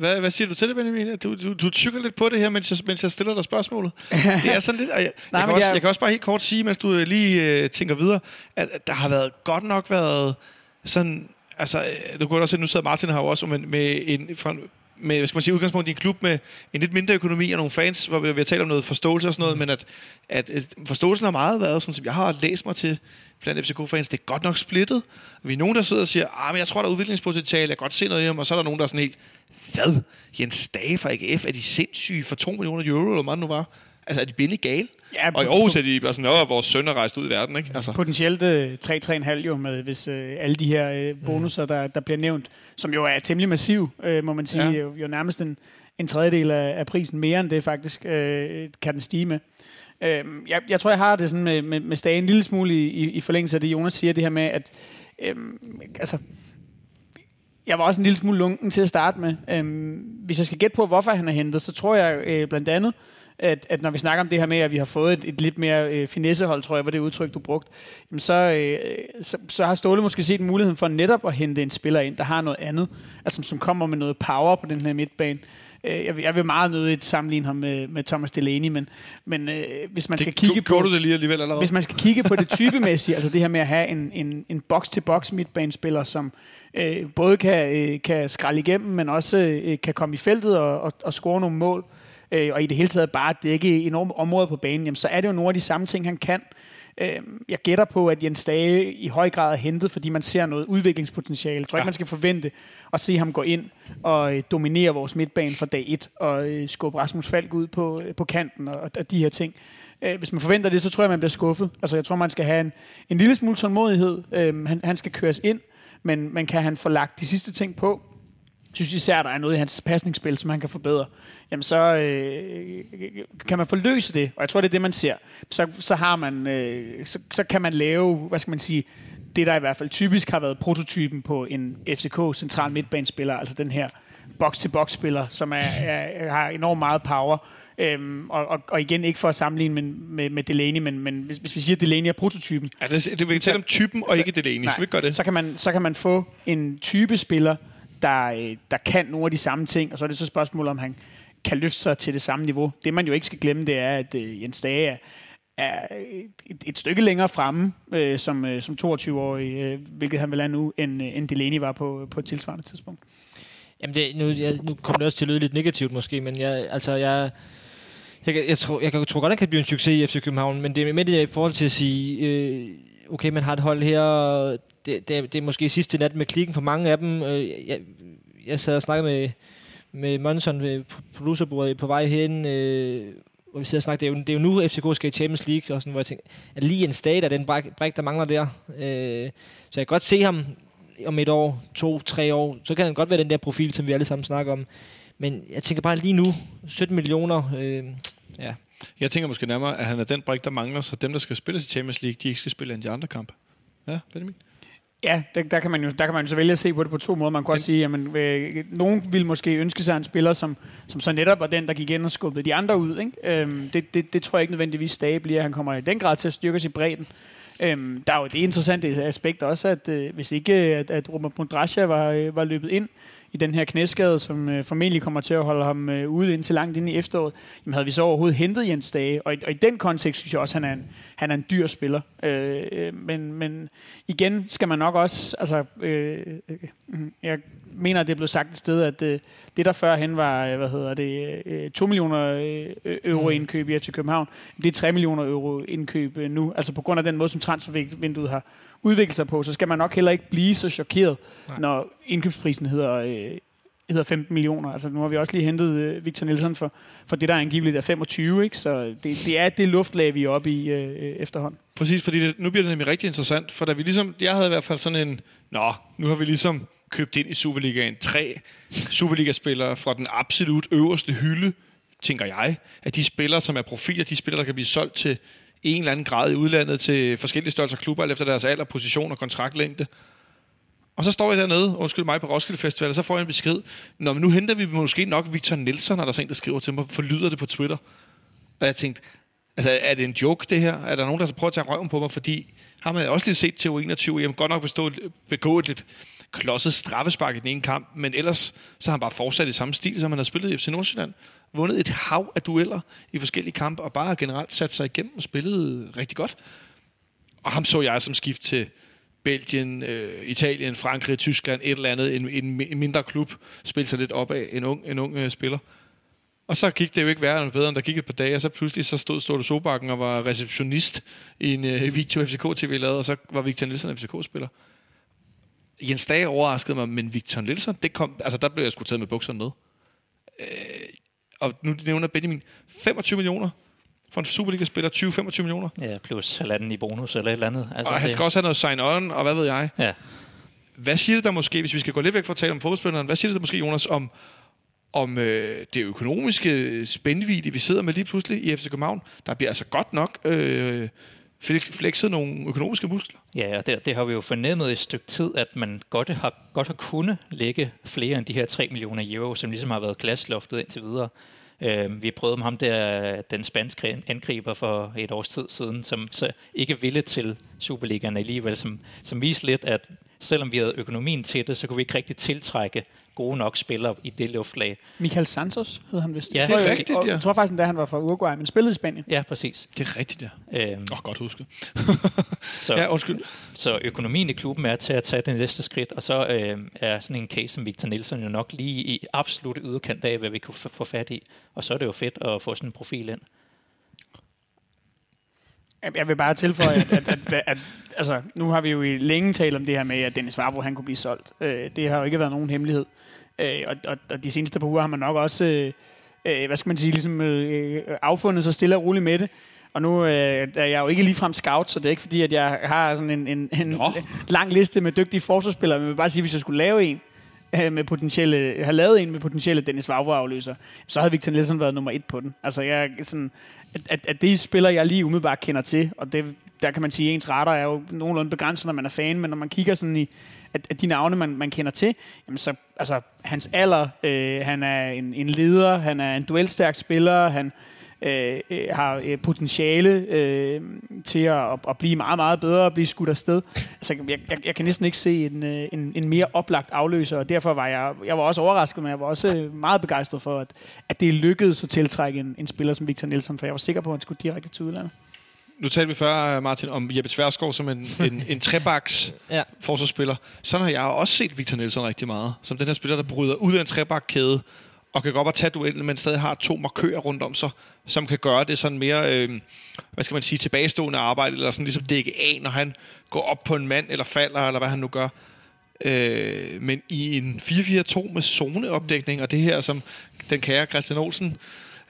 Hvad, hvad siger du til det, Benjamin? Du, du, du tykker lidt på det her, mens jeg, mens jeg stiller dig spørgsmålet. Det er sådan lidt... Jeg, Nej, jeg, kan også, jeg... jeg kan også bare helt kort sige, mens du lige uh, tænker videre, at, at der har været godt nok været sådan... Altså, du kunne også se, nu sidder Martin her også med, med en, fra, med hvad skal man sige, udgangspunkt i en klub med en lidt mindre økonomi og nogle fans, hvor vi, vi har talt om noget forståelse og sådan noget, men at, at, at forståelsen har meget været, sådan som jeg har læst mig til blandt FCK-fans, det er godt nok splittet. Vi er nogen, der sidder og siger, ah, men jeg tror, der er udviklingspotentiale, jeg kan godt se noget i ham, og så er der nogen, der er sådan helt, hvad? Jens Dage fra AGF, er de sindssyge for 2 millioner euro, eller hvad det nu var? Altså, er de binde gale? Ja, Og i Aarhus er de bare sådan, åh, vores søn er rejst ud i verden, ikke? Altså. Potentielt øh, 3-3,5 jo, med, hvis øh, alle de her øh, bonusser, der, der bliver nævnt, som jo er temmelig massiv, øh, må man sige, Ja. jo, jo nærmest en, en tredjedel af, af prisen mere end det faktisk, øh, kan den stige med. Øh, jeg, jeg tror, jeg har det sådan med, med, med Stage en lille smule i, i, i forlængelse af det, Jonas siger, det her med, at øh, altså, jeg var også en lille smule lunken til at starte med. Øhm, hvis jeg skal gætte på, hvorfor han er hentet, så tror jeg øh, blandt andet, at, at når vi snakker om det her med, at vi har fået et, et lidt mere øh, finessehold, tror jeg, var det udtryk, du brugte, jamen så, øh, så, så har Ståle måske set muligheden for netop at hente en spiller ind, der har noget andet, altså som kommer med noget power på den her midtbane. Øh, Jeg vil, jeg vil meget nødigt sammenligne ham med, med Thomas Delaney, men, men øh, hvis man skal Det, kigge på... du det lige alligevel allerede? Hvis man skal kigge på det typemæssige, altså det her med at have en, en, en box-til-box midtbanespiller, som øh, både kan, øh, kan skralde igennem, men også øh, kan komme i feltet og, og, og score nogle mål, øh, og i det hele taget bare dække enorme områder på banen, jamen, så er det jo nogle af de samme ting, han kan. Øh, jeg gætter på, at Jens Dage i høj grad er hentet, fordi man ser noget udviklingspotentiale. Jeg tror ikke, Ja. man skal forvente at se ham gå ind og øh, dominere vores midtbane fra dag 1, og øh, skubbe Rasmus Falk ud på, øh, på kanten og, og de her ting. Øh, hvis man forventer det, så tror jeg, man bliver skuffet. Altså, jeg tror, man skal have en, en lille smule tålmodighed. Øh, han, han skal køres ind, men man kan han få lagt de sidste ting på, synes især, der er noget i hans pasningsspil, som han kan forbedre, jamen så øh, kan man forløse det, og jeg tror, det er det, man ser. Så, så har man, øh, så, så kan man lave, hvad skal man sige, det der i hvert fald typisk har været prototypen på en FCK central midtbanespiller, altså den her box-til-box-spiller, som er, er, har enormt meget power, Øhm, og, og, og igen, ikke for at sammenligne med, med, med Delaney, men, men hvis, hvis vi siger, at Delaney er prototypen, Ja, det, det, vi kan tale om typen, og ikke Delaney. Skal vi ikke gøre det? så kan man, så kan man få en type spiller, der, øh, der kan nogle af de samme ting, og så er det så spørgsmålet, spørgsmål, om han kan løfte sig til det samme niveau. Det, man jo ikke skal glemme, det er, at øh, Jens Dage er, er et, et stykke længere fremme øh, som, øh, som 22-årig, øh, hvilket han vel er nu, end, øh, end Delaney var på, øh, på et tilsvarende tidspunkt. Jamen, det, nu, jeg, nu kommer det også til at lyde lidt negativt måske, men jeg, altså, jeg, jeg, jeg, jeg, tror, jeg, kan- tror godt, det kan blive en succes i FC København, men det er med det der i forhold til at sige, øh, okay, man har et hold her, det, det, det er måske sidste nat med klikken for mange af dem. Øh, jeg, jeg sad og snakkede med, med Monson ved producerbordet på vej hen, øh, hvor vi sidder og snakker, det er, jo, det er jo nu, FCK skal i Champions League, og sådan, hvor jeg tænker, at lige en stat af den bræk, bræk, der mangler der. Øh, så jeg kan godt se ham om et år, to, tre år, så kan han godt være den der profil, som vi alle sammen snakker om. Men jeg tænker bare lige nu, 17 millioner, øh, ja. Jeg tænker måske nærmere, at han er den brik, der mangler, så dem, der skal spille i Champions League, de ikke skal spille end de andre kampe. Ja, Benjamin? Ja, der, der, kan man jo, der kan man jo så vælge at se på det på to måder. Man kan også sige, at øh, nogen vil måske ønske sig en spiller, som, som så netop var den, der gik ind og skubbede de andre ud. Ikke? Øhm, det, det, det tror jeg ikke nødvendigvis Stage bliver. Han kommer i den grad til at styrke sig i bredden. Øhm, der er jo det interessante aspekt også, at øh, hvis ikke at, at Robert Mondrasja var, øh, var løbet ind i den her knæskade, som øh, formentlig kommer til at holde ham øh, ude indtil langt ind i efteråret, jamen havde vi så overhovedet hentet Jens Dage. Og, i- og i den kontekst synes jeg også, at han er en, han er en dyr spiller. Øh, øh, men, men igen skal man nok også, altså, øh, øh, mm, jeg mener, at det er blevet sagt et sted, at øh, det der førhen var, øh, hvad hedder det, øh, 2 millioner øh, euro indkøb i FC København, det er 3 millioner euro indkøb nu. Altså på grund af den måde, som transfervinduet har udviklet sig på, så skal man nok heller ikke blive så chokeret, Nej. Nej. når indkøbsprisen hedder, øh, hedder 15 millioner. Altså nu har vi også lige hentet øh, Victor Nielsen for, for det, der angiveligt er 25, ikke? så det, det er det luftlag, vi er oppe i øh, øh, efterhånden. Præcis, fordi det, nu bliver det nemlig rigtig interessant, for da vi ligesom, jeg havde i hvert fald sådan en, nå, nu har vi ligesom købt ind i Superligaen tre Superliga-spillere fra den absolut øverste hylde, tænker jeg, at de spillere, som er profiler, de spillere, der kan blive solgt til en eller anden grad i udlandet til forskellige størrelser klubber, alt efter deres alder, position og kontraktlængde. Og så står jeg dernede, undskyld mig, på Roskilde Festival, og så får jeg en besked. Nå, men nu henter vi måske nok Victor Nielsen, og der er en, der skriver til mig, forlyder det på Twitter. Og jeg tænkte, altså er det en joke det her? Er der nogen, der så prøver at tage røven på mig? Fordi har man også lige set til U21, jamen godt nok bestået, begået et lidt klodset straffespark i den ene kamp, men ellers så har han bare fortsat i samme stil, som han har spillet i FC Nordsjælland. Vundet et hav af dueller i forskellige kampe, og bare generelt sat sig igennem og spillet rigtig godt. Og ham så jeg som skift til Belgien, øh, Italien, Frankrig, Tyskland, et eller andet, en, en, en mindre klub, spille sig lidt op af en ung, en ung øh, spiller. Og så gik det jo ikke værre end bedre, end der gik et par dage, og så pludselig så stod Ståle Sobakken og var receptionist i en øh, video FCK TV lavede, og så var Victor Nielsen FCK-spiller. Jens Dage overraskede mig, men Victor Nielsen, det kom, altså der blev jeg sgu taget med bukserne ned. Øh, og nu nævner Benjamin 25 millioner for en Superliga-spiller, 20-25 millioner. Ja, plus halvanden i bonus eller et eller andet. Altså, og han skal også have noget sign-on, og hvad ved jeg. Ja. Hvad siger det der måske, hvis vi skal gå lidt væk fra at tale om fodboldspilleren, hvad siger det der måske, Jonas, om, om øh, det økonomiske spændvidde, vi sidder med lige pludselig i FC København? Der bliver altså godt nok øh, flekset nogle økonomiske muskler. Ja, og det, det har vi jo fornemmet i et stykke tid, at man godt har, godt har kunnet lægge flere end de her 3 millioner euro, som ligesom har været glasloftet indtil videre. Øh, vi prøvede med ham der, den spanske angriber for et års tid siden, som så ikke ville til Superligaen alligevel, som, som viste lidt, at selvom vi havde økonomien til det, så kunne vi ikke rigtig tiltrække gode nok spillere i det luftlag. Michael Santos hed han vist. Ja, det er rigtigt, ja. Jeg tror faktisk, at han var fra Uruguay, men spillede i Spanien. Ja, præcis. Det er rigtigt, ja. Øhm, Åh, oh, godt husket. så, ja, undskyld. så økonomien i klubben er til at tage det næste skridt, og så øh, er sådan en case som Victor Nielsen jo nok lige i absolut yderkant af, hvad vi kunne få fat i. Og så er det jo fedt at få sådan en profil ind. Jeg vil bare tilføje, at, at, at, at, at altså, nu har vi jo i længe talt om det her med, at Dennis Varbro han kunne blive solgt. Øh, det har jo ikke været nogen hemmelighed. Øh, og, og, og de seneste par uger har man nok også, øh, øh, hvad skal man sige, ligesom øh, affundet sig stille og roligt med det. Og nu øh, er jeg jo ikke ligefrem scout, så det er ikke fordi, at jeg har sådan en, en, en lang liste med dygtige forsvarsspillere. Men jeg vil bare sige, hvis jeg skulle lave en, øh, med potentielle, have lavet en med potentielle Dennis Vavro afløser, så havde Victor Nielsen været nummer et på den. Altså, jeg, sådan, at, at, at det spiller, jeg lige umiddelbart kender til, og det, der kan man sige, at ens retter er jo nogenlunde begrænset, når man er fan, men når man kigger sådan i, at, at de navne, man, man kender til, jamen så, altså, hans alder, øh, han er en, en leder, han er en duelstærk spiller, han øh, øh har øh, potentiale øh, til at, at blive meget, meget bedre og blive skudt afsted. Altså, jeg, jeg, jeg kan næsten ikke se en, øh, en, en mere oplagt afløser, og derfor var jeg, jeg var også overrasket, men jeg var også meget begejstret for, at, at det lykkedes at tiltrække en, en spiller som Victor Nielsen, for jeg var sikker på, at han skulle direkte til udlandet nu talte vi før, Martin, om Jeppe Tværsgaard som en, en, en trebaks ja. forsvarsspiller. Sådan har jeg også set Victor Nielsen rigtig meget. Som den her spiller, der bryder ud af en trebakkæde og kan gå op og tage duellen, men stadig har to markører rundt om sig, som kan gøre det sådan mere, øh, hvad skal man sige, tilbagestående arbejde, eller sådan ligesom dække af, når han går op på en mand, eller falder, eller hvad han nu gør. Øh, men i en 4-4-2 med zoneopdækning, og det her, som den kære Christian Olsen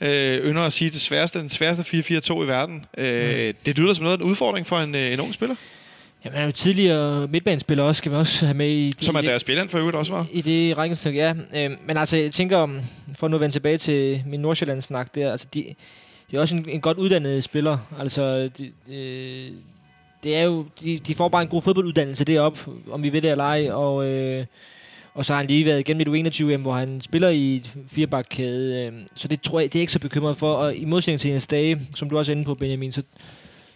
øh, ynder at sige, det sværeste, den sværeste 4-4-2 i verden. Øh, mm. Det lyder som noget af en udfordring for en, øh, en ung spiller. Jamen, han er jo tidligere midtbanespiller også, skal vi også have med i... Som er deres spiller for øvrigt også var. I det rækkenstykke, ja. Øh, men altså, jeg tænker, for nu at vende tilbage til min Nordsjælland-snak der, altså, de, de er også en, en godt uddannet spiller. Altså, de, øh, det er jo, de, de får bare en god fodbolduddannelse deroppe, om vi ved det eller ej, og... Øh, og så har han lige været igennem et U21, hvor han spiller i et firebakkæde. Øh, så det tror jeg, det er ikke så bekymret for. Og i modsætning til en Dage, som du også er inde på, Benjamin, så,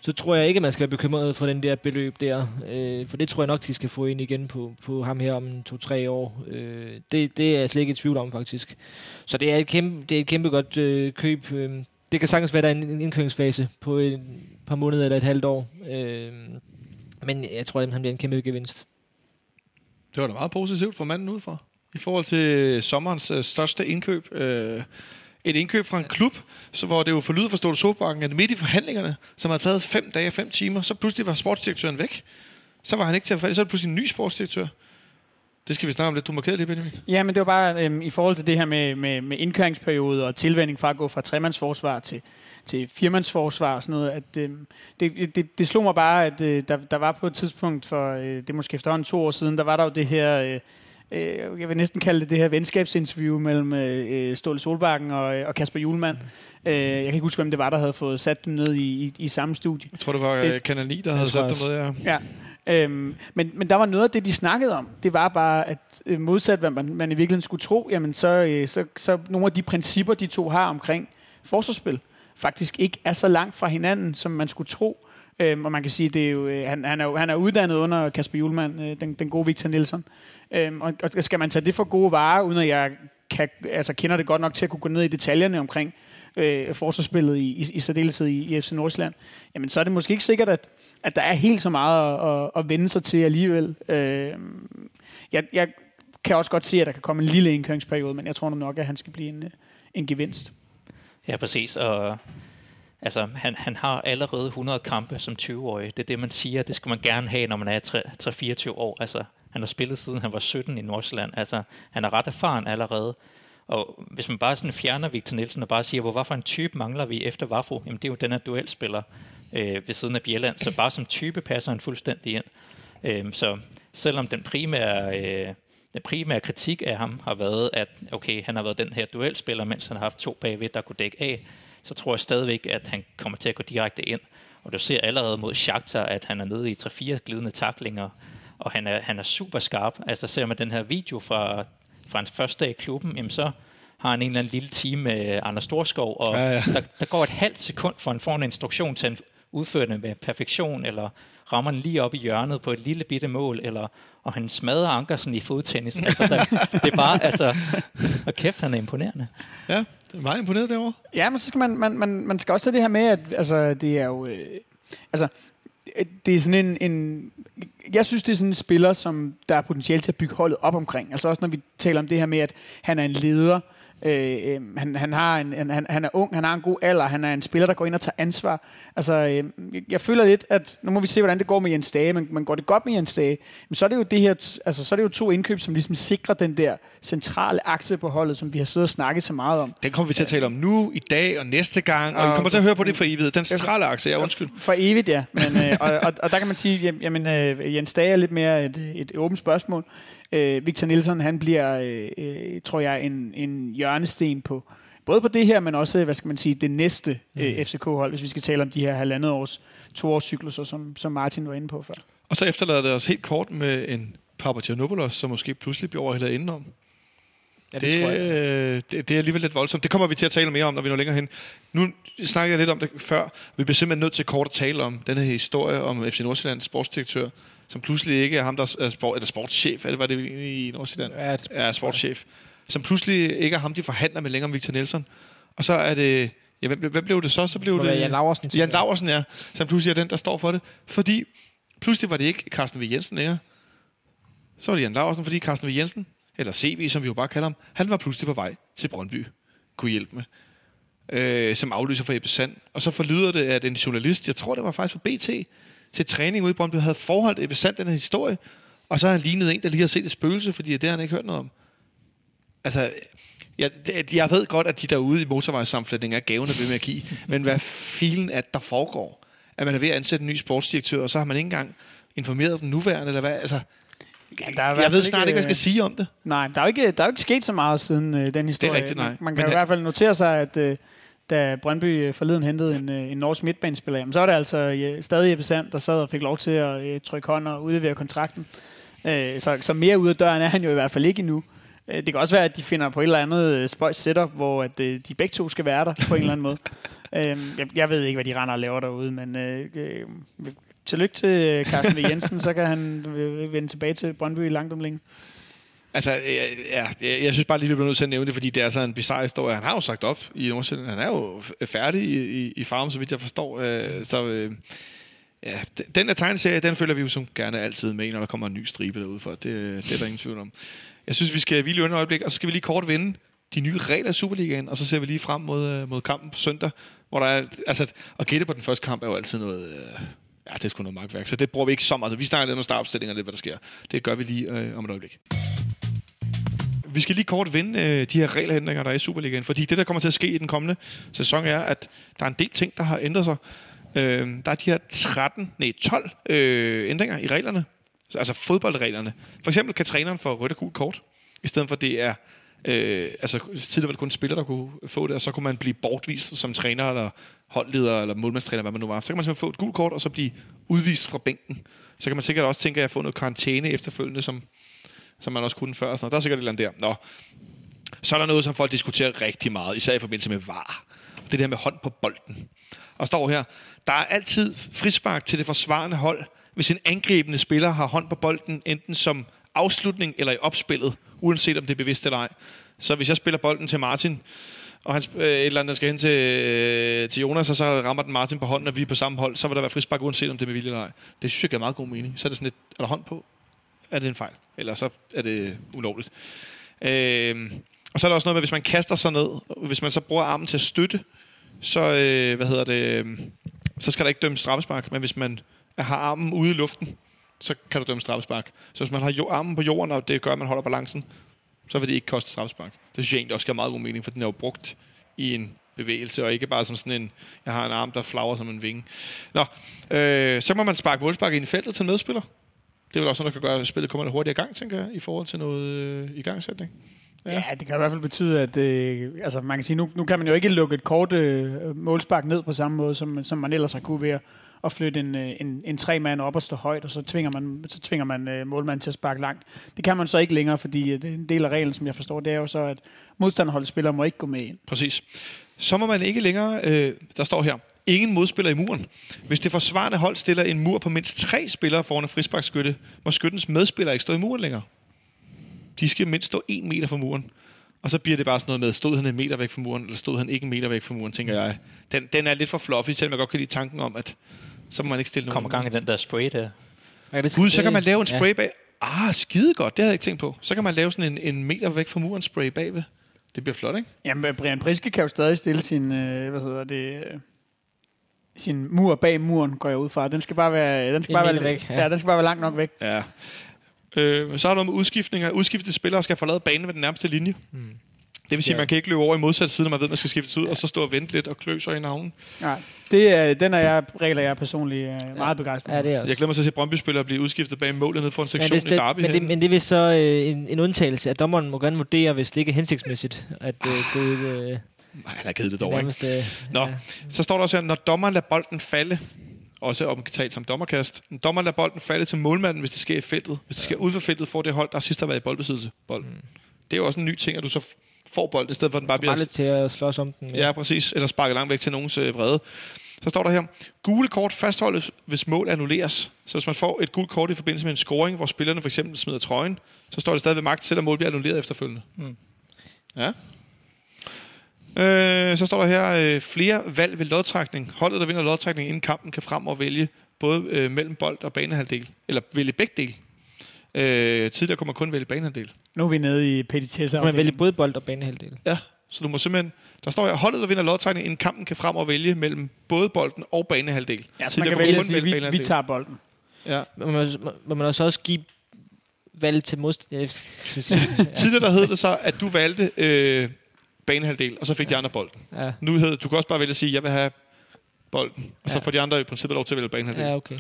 så tror jeg ikke, at man skal være bekymret for den der beløb der. Øh, for det tror jeg nok, de skal få ind igen på, på ham her om to-tre år. Øh, det, det er jeg slet ikke i tvivl om, faktisk. Så det er et kæmpe, det er et kæmpe godt øh, køb. Øh, det kan sagtens være, der er en indkøringsfase på et par måneder eller et halvt år. Øh, men jeg tror, at han bliver en kæmpe gevinst. Det var da meget positivt for manden udefra. I forhold til sommerens øh, største indkøb. Øh, et indkøb fra en klub, så hvor det jo forlyder for Ståle Solbakken, at midt i forhandlingerne, som har taget fem dage og fem timer, så pludselig var sportsdirektøren væk. Så var han ikke til at få så er det pludselig en ny sportsdirektør. Det skal vi snakke om lidt. Du markerede det, Benjamin. Ja, men det var bare øhm, i forhold til det her med, med, med indkøringsperiode og tilvænding fra at gå fra tremandsforsvar til, til firmandsforsvar og sådan noget, at øh, det, det, det slog mig bare, at øh, der, der var på et tidspunkt for, øh, det er måske efterhånden to år siden, der var der jo det her, øh, øh, jeg vil næsten kalde det det her venskabsinterview mellem øh, Ståle Solbakken og, øh, og Kasper Julemand. Mm. Øh, jeg kan ikke huske, hvem det var, der havde fået sat dem ned i, i, i samme studie. Jeg tror, det var øh, Kanal 9, der havde sat dem ned, ja. ja. Øhm, men, men der var noget af det, de snakkede om. Det var bare, at øh, modsat hvad man, man i virkeligheden skulle tro, jamen så, øh, så, så nogle af de principper, de to har omkring forsvarsspil, faktisk ikke er så langt fra hinanden, som man skulle tro. Øhm, og man kan sige, det er jo, øh, han, han, er, han er uddannet under Kasper Julemand, øh, den, den gode Victor Nielsen. Øhm, og, og skal man tage det for gode varer, uden at jeg kan, altså, kender det godt nok til at kunne gå ned i detaljerne omkring, øh, forsvarsspillet i, i, i særdeleshed i, i FC Nordsjælland, jamen så er det måske ikke sikkert, at, at der er helt så meget at, at, at vende sig til alligevel. Øh, jeg, jeg kan også godt se, at der kan komme en lille indkøringsperiode, men jeg tror nok, at han skal blive en, øh, en gevinst. Ja, præcis. Og altså, han, han har allerede 100 kampe som 20-årig. Det er det, man siger. Det skal man gerne have, når man er 3-24 år. Altså, han har spillet siden han var 17 i Nordsjælland. Altså, han er ret erfaren allerede. Og hvis man bare sådan fjerner Victor Nielsen og bare siger, hvor for en type mangler vi efter Vafo, jamen det er jo den her duelspiller øh, ved siden af Bjelland. Så bare som type passer han fuldstændig ind. Øh, så selvom den primære, øh, den primære kritik af ham har været, at okay, han har været den her duelspiller, mens han har haft to bagved, der kunne dække af, så tror jeg stadigvæk, at han kommer til at gå direkte ind. Og du ser allerede mod Shakhtar, at han er nede i 3-4 glidende taklinger, og han er, han er super skarp. Altså ser man den her video fra, fra hans første dag i klubben, jamen så har han en eller anden lille time med Anders Storskov, og ja, ja. Der, der går et halvt sekund, for han får en instruktion til at udføre det med perfektion, eller rammer den lige op i hjørnet på et lille bitte mål, eller, og han smadrer Ankersen i fodtennis. Altså, der, det er bare, altså, og kæft, han er imponerende. Ja, det er meget imponeret derovre. Ja, men så skal man, man, man, man skal også have det her med, at altså, det er jo, øh, altså, det er sådan en, en, jeg synes, det er sådan en spiller, som der er potentiale til at bygge holdet op omkring. Altså også når vi taler om det her med, at han er en leder, Øh, øh, han, han, har en, han, han er ung, han har en god alder, han er en spiller, der går ind og tager ansvar. Altså, øh, jeg føler lidt, at nu må vi se, hvordan det går med Jens Dage, men, men går det godt med Jens Dage, men så er det jo det her, altså, så er det jo to indkøb, som ligesom sikrer den der centrale akse på holdet, som vi har siddet og snakket så meget om. Den kommer vi til at tale om nu, i dag og næste gang, og, og vi kommer til at høre på det for evigt. Den centrale akse, ja, undskyld. For evigt, ja. Men, øh, og, og, og, der kan man sige, jamen, øh, Jens Dage er lidt mere et, et åbent spørgsmål. Øh, Victor Nielsen, han bliver, øh, øh, tror jeg, en, en hjørnesten på både på det her, men også, hvad skal man sige, det næste øh, mm. FCK-hold, hvis vi skal tale om de her halvandet års, to års cykluser, som, som Martin var inde på før. Og så efterlader det os helt kort med en Papagiannopoulos, som måske pludselig bliver overhældet indenom. Ja, det, det, øh, det, det er alligevel lidt voldsomt. Det kommer vi til at tale mere om, når vi når længere hen. Nu snakkede jeg lidt om det før. Vi bliver simpelthen nødt til kort at tale om den her historie om FC Nordsjællands sportsdirektør, som pludselig ikke er ham, der er, sport, eller sportschef, eller hvad det i Nordsjælland? Ja, er sportschef. Som pludselig ikke er ham, de forhandler med længere om Victor Nielsen. Og så er det... Ja, hvem, hvem blev det så? Så blev det... Jan Laversen. Jan Laversen, ja. Som pludselig er den, der står for det. Fordi pludselig var det ikke Carsten V. Jensen længere. Så var det Jan Laversen, fordi Carsten V. Jensen, eller CV, som vi jo bare kalder ham, han var pludselig på vej til Brøndby. Kunne hjælpe med. Øh, som aflyser for Ebbe Sand. Og så forlyder det, at en journalist, jeg tror det var faktisk for BT, til træning ude i Brøndby, havde forholdt Ebbe Sand den her historie, og så har han lignet en, der lige har set et spøgelse, fordi det har han ikke hørt noget om. Altså, jeg, jeg ved godt, at de derude i motorvejssamflætning er gavende ved med at give, men hvad filen er, der foregår? At man er ved at ansætte en ny sportsdirektør, og så har man ikke engang informeret den nuværende, eller hvad? Altså, Ja, der er jeg ved snart ikke, hvad jeg skal sige om det. Nej, der er jo ikke, der er jo ikke sket så meget siden uh, den historie. Det er rigtigt, nej. Man kan Men i hvert fald notere sig, at uh, da Brøndby øh, forleden hentede en, øh, en norsk midtbanespiller, jamen, så er det altså ja, stadig Jeppe Sand, der sad og fik lov til at uh, trykke hånd og udlevere kontrakten. Uh, så, så mere ude af døren er han jo i hvert fald ikke endnu. Uh, det kan også være, at de finder på et eller andet spøjs setup, hvor at, de begge to skal være der på en eller anden måde. Uh, jeg, jeg ved ikke, hvad de render og laver derude, men uh, uh, tillykke til Carsten v. Jensen, så kan han vende tilbage til Brøndby langt om længe. Altså, ja, jeg, jeg synes bare lige, vi bliver nødt til at nævne det, fordi det er så en bizarre historie. Han har jo sagt op i Nordsjælland. Han er jo færdig i, i, i farm, så vidt jeg forstår. Øh, så øh, ja, den der tegneserie, den følger vi jo som gerne altid med, når der kommer en ny stribe derude for. Det, det er der ingen tvivl om. Jeg synes, vi skal hvile et øjeblik, og så skal vi lige kort vinde de nye regler i Superligaen, og så ser vi lige frem mod, øh, mod kampen på søndag, hvor der er, altså, at gætte på den første kamp er jo altid noget, øh, ja, det er sgu noget magtværk, så det bruger vi ikke så meget. Altså, vi snakker lidt om startopstillinger, lidt hvad der sker. Det gør vi lige øh, om et øjeblik vi skal lige kort vende øh, de her regelændringer, der er i Superligaen, fordi det, der kommer til at ske i den kommende sæson, er, at der er en del ting, der har ændret sig. Øh, der er de her 13, nej, 12 øh, ændringer i reglerne, altså fodboldreglerne. For eksempel kan træneren få rødt og gult kort, i stedet for det er Øh, altså tidligere var det kun spillere, der kunne få det, og så kunne man blive bortvist som træner, eller holdleder, eller målmandstræner, hvad man nu var. Så kan man simpelthen få et gult kort, og så blive udvist fra bænken. Så kan man sikkert også tænke at få noget karantæne efterfølgende, som som man også kunne før. Og sådan noget. Der er sikkert et eller andet der. Nå. Så er der noget, som folk diskuterer rigtig meget, især i forbindelse med VAR. Det der med hånd på bolden. Og står her, der er altid frispark til det forsvarende hold, hvis en angribende spiller har hånd på bolden, enten som afslutning eller i opspillet, uanset om det er bevidst eller ej. Så hvis jeg spiller bolden til Martin, og han, øh, et eller andet, skal hen til, øh, til Jonas, og så rammer den Martin på hånden, og vi er på samme hold, så vil der være frispark, uanset om det er med vilje eller ej. Det synes jeg giver meget god mening. Så er det sådan lidt, er der hånd på? Er det en fejl? Eller så er det ulovligt. Øh, og så er der også noget med, hvis man kaster sig ned, hvis man så bruger armen til at støtte, så, øh, hvad hedder det, øhm, så skal der ikke dømmes straffespark, men hvis man har armen ude i luften, så kan der dømme straffespark. Så hvis man har jo, armen på jorden, og det gør, at man holder balancen, så vil det ikke koste straffespark. Det synes jeg egentlig også giver meget god mening, for den er jo brugt i en bevægelse, og ikke bare som sådan en, jeg har en arm, der flager som en vinge. Nå, øh, så må man sparke målspark ind i feltet til en medspiller. Det er vel også noget, der kan gøre, at spillet kommer lidt hurtigere i gang, tænker jeg, i forhold til noget øh, igangsætning. Ja. ja, det kan i hvert fald betyde, at øh, altså man kan sige, nu, nu kan man jo ikke lukke et kort øh, målspark ned på samme måde, som, som man ellers har kunne ved at, at flytte en, øh, en, en tre mand op og stå højt, og så tvinger man, så tvinger man øh, målmanden til at sparke langt. Det kan man så ikke længere, fordi øh, en del af reglen, som jeg forstår, det er jo så, at modstanderholdets spillere må ikke gå med ind. Præcis. Så må man ikke længere, øh, der står her, ingen modspiller i muren. Hvis det forsvarende hold stiller en mur på mindst tre spillere foran en frisparkskytte, må skyttens medspiller ikke stå i muren længere. De skal mindst stå en meter fra muren. Og så bliver det bare sådan noget med, stod han en meter væk fra muren, eller stod han ikke en meter væk fra muren, tænker jeg. Den, den er lidt for fluffy, selvom jeg godt kan lide tanken om, at så må man ikke stille nogen. Kommer gang i den der spray der. Ja, det Gud, så kan man lave en spray bag. Ah, skide godt. Det havde jeg ikke tænkt på. Så kan man lave sådan en, en meter væk fra muren spray bagved. Det bliver flot, ikke? Jamen, Brian Priske kan jo stadig stille sin, øh, hvad hedder det, øh, sin mur bag muren, går jeg ud fra. Den skal bare være, den skal bare være, væk, ja. ja. ja. den skal bare være langt nok væk. Ja. Øh, så er der noget med udskiftninger. Udskiftede spillere skal forlade banen ved den nærmeste linje. Mm. Det vil sige, at Ja. man kan ikke løbe over i modsat side, når man ved, at man skal skiftes ud, og så stå og vente lidt og klø sig i navnen. Nej, det er, den er jeg, regler jeg personligt øh, meget begejstret Ja, for. det er også. Jeg glemmer så at se Brøndby-spillere blive udskiftet bag målet ned for en sektion det, i Derby. men, det, men det er vist så øh, en, en undtagelse, at dommeren må gerne vurdere, hvis det ikke er hensigtsmæssigt, at øh, gå ud øh, han har givet det dog, ikke? nærmest... Øh, Nå, ja. så står der også her, når dommeren lader bolden falde, også omtalt som dommerkast, når dommeren lader bolden falde til målmanden, hvis det sker i feltet. Hvis det sker ud for feltet, får det hold, der sidst har været i boldbesiddelse, bolden. Mm. Det er jo også en ny ting, at du så får bolden, i stedet for at den bare bliver... Bare til at slås om den. Ja, præcis. Eller sparke langt væk til nogens øh, vrede. Så står der her, gule kort fastholdes, hvis mål annulleres. Så hvis man får et gult kort i forbindelse med en scoring, hvor spillerne for eksempel smider trøjen, så står det stadig ved magt, selvom mål bliver annulleret efterfølgende. Mm. Ja. Øh, så står der her, øh, flere valg ved lodtrækning. Holdet, der vinder lodtrækning inden kampen, kan frem og vælge både øh, mellem bold og banehalvdel. Eller vælge begge dele. Øh, tidligere kunne man kun vælge banehalvdel. Nu er vi nede i petitesser. Man vælge både bold og banehalvdel. Ja, så du må simpelthen... Der står her, holdet, der vinder lodtrækning inden kampen, kan frem og vælge mellem både bolden og banehalvdel. Ja, så man kan vælge kun at sige, vi, vi banehalvdel. tager bolden. Ja. Men man, må man også også give valg til modstand. Tidligere der hed det så, at du valgte øh, banehalvdel, og så fik de andre bolden. ja. Nu hed du kan også bare vælge at sige, jeg vil have bolden, og så Ja. får de andre i princippet lov til at vælge banehalvdel. ja, okay.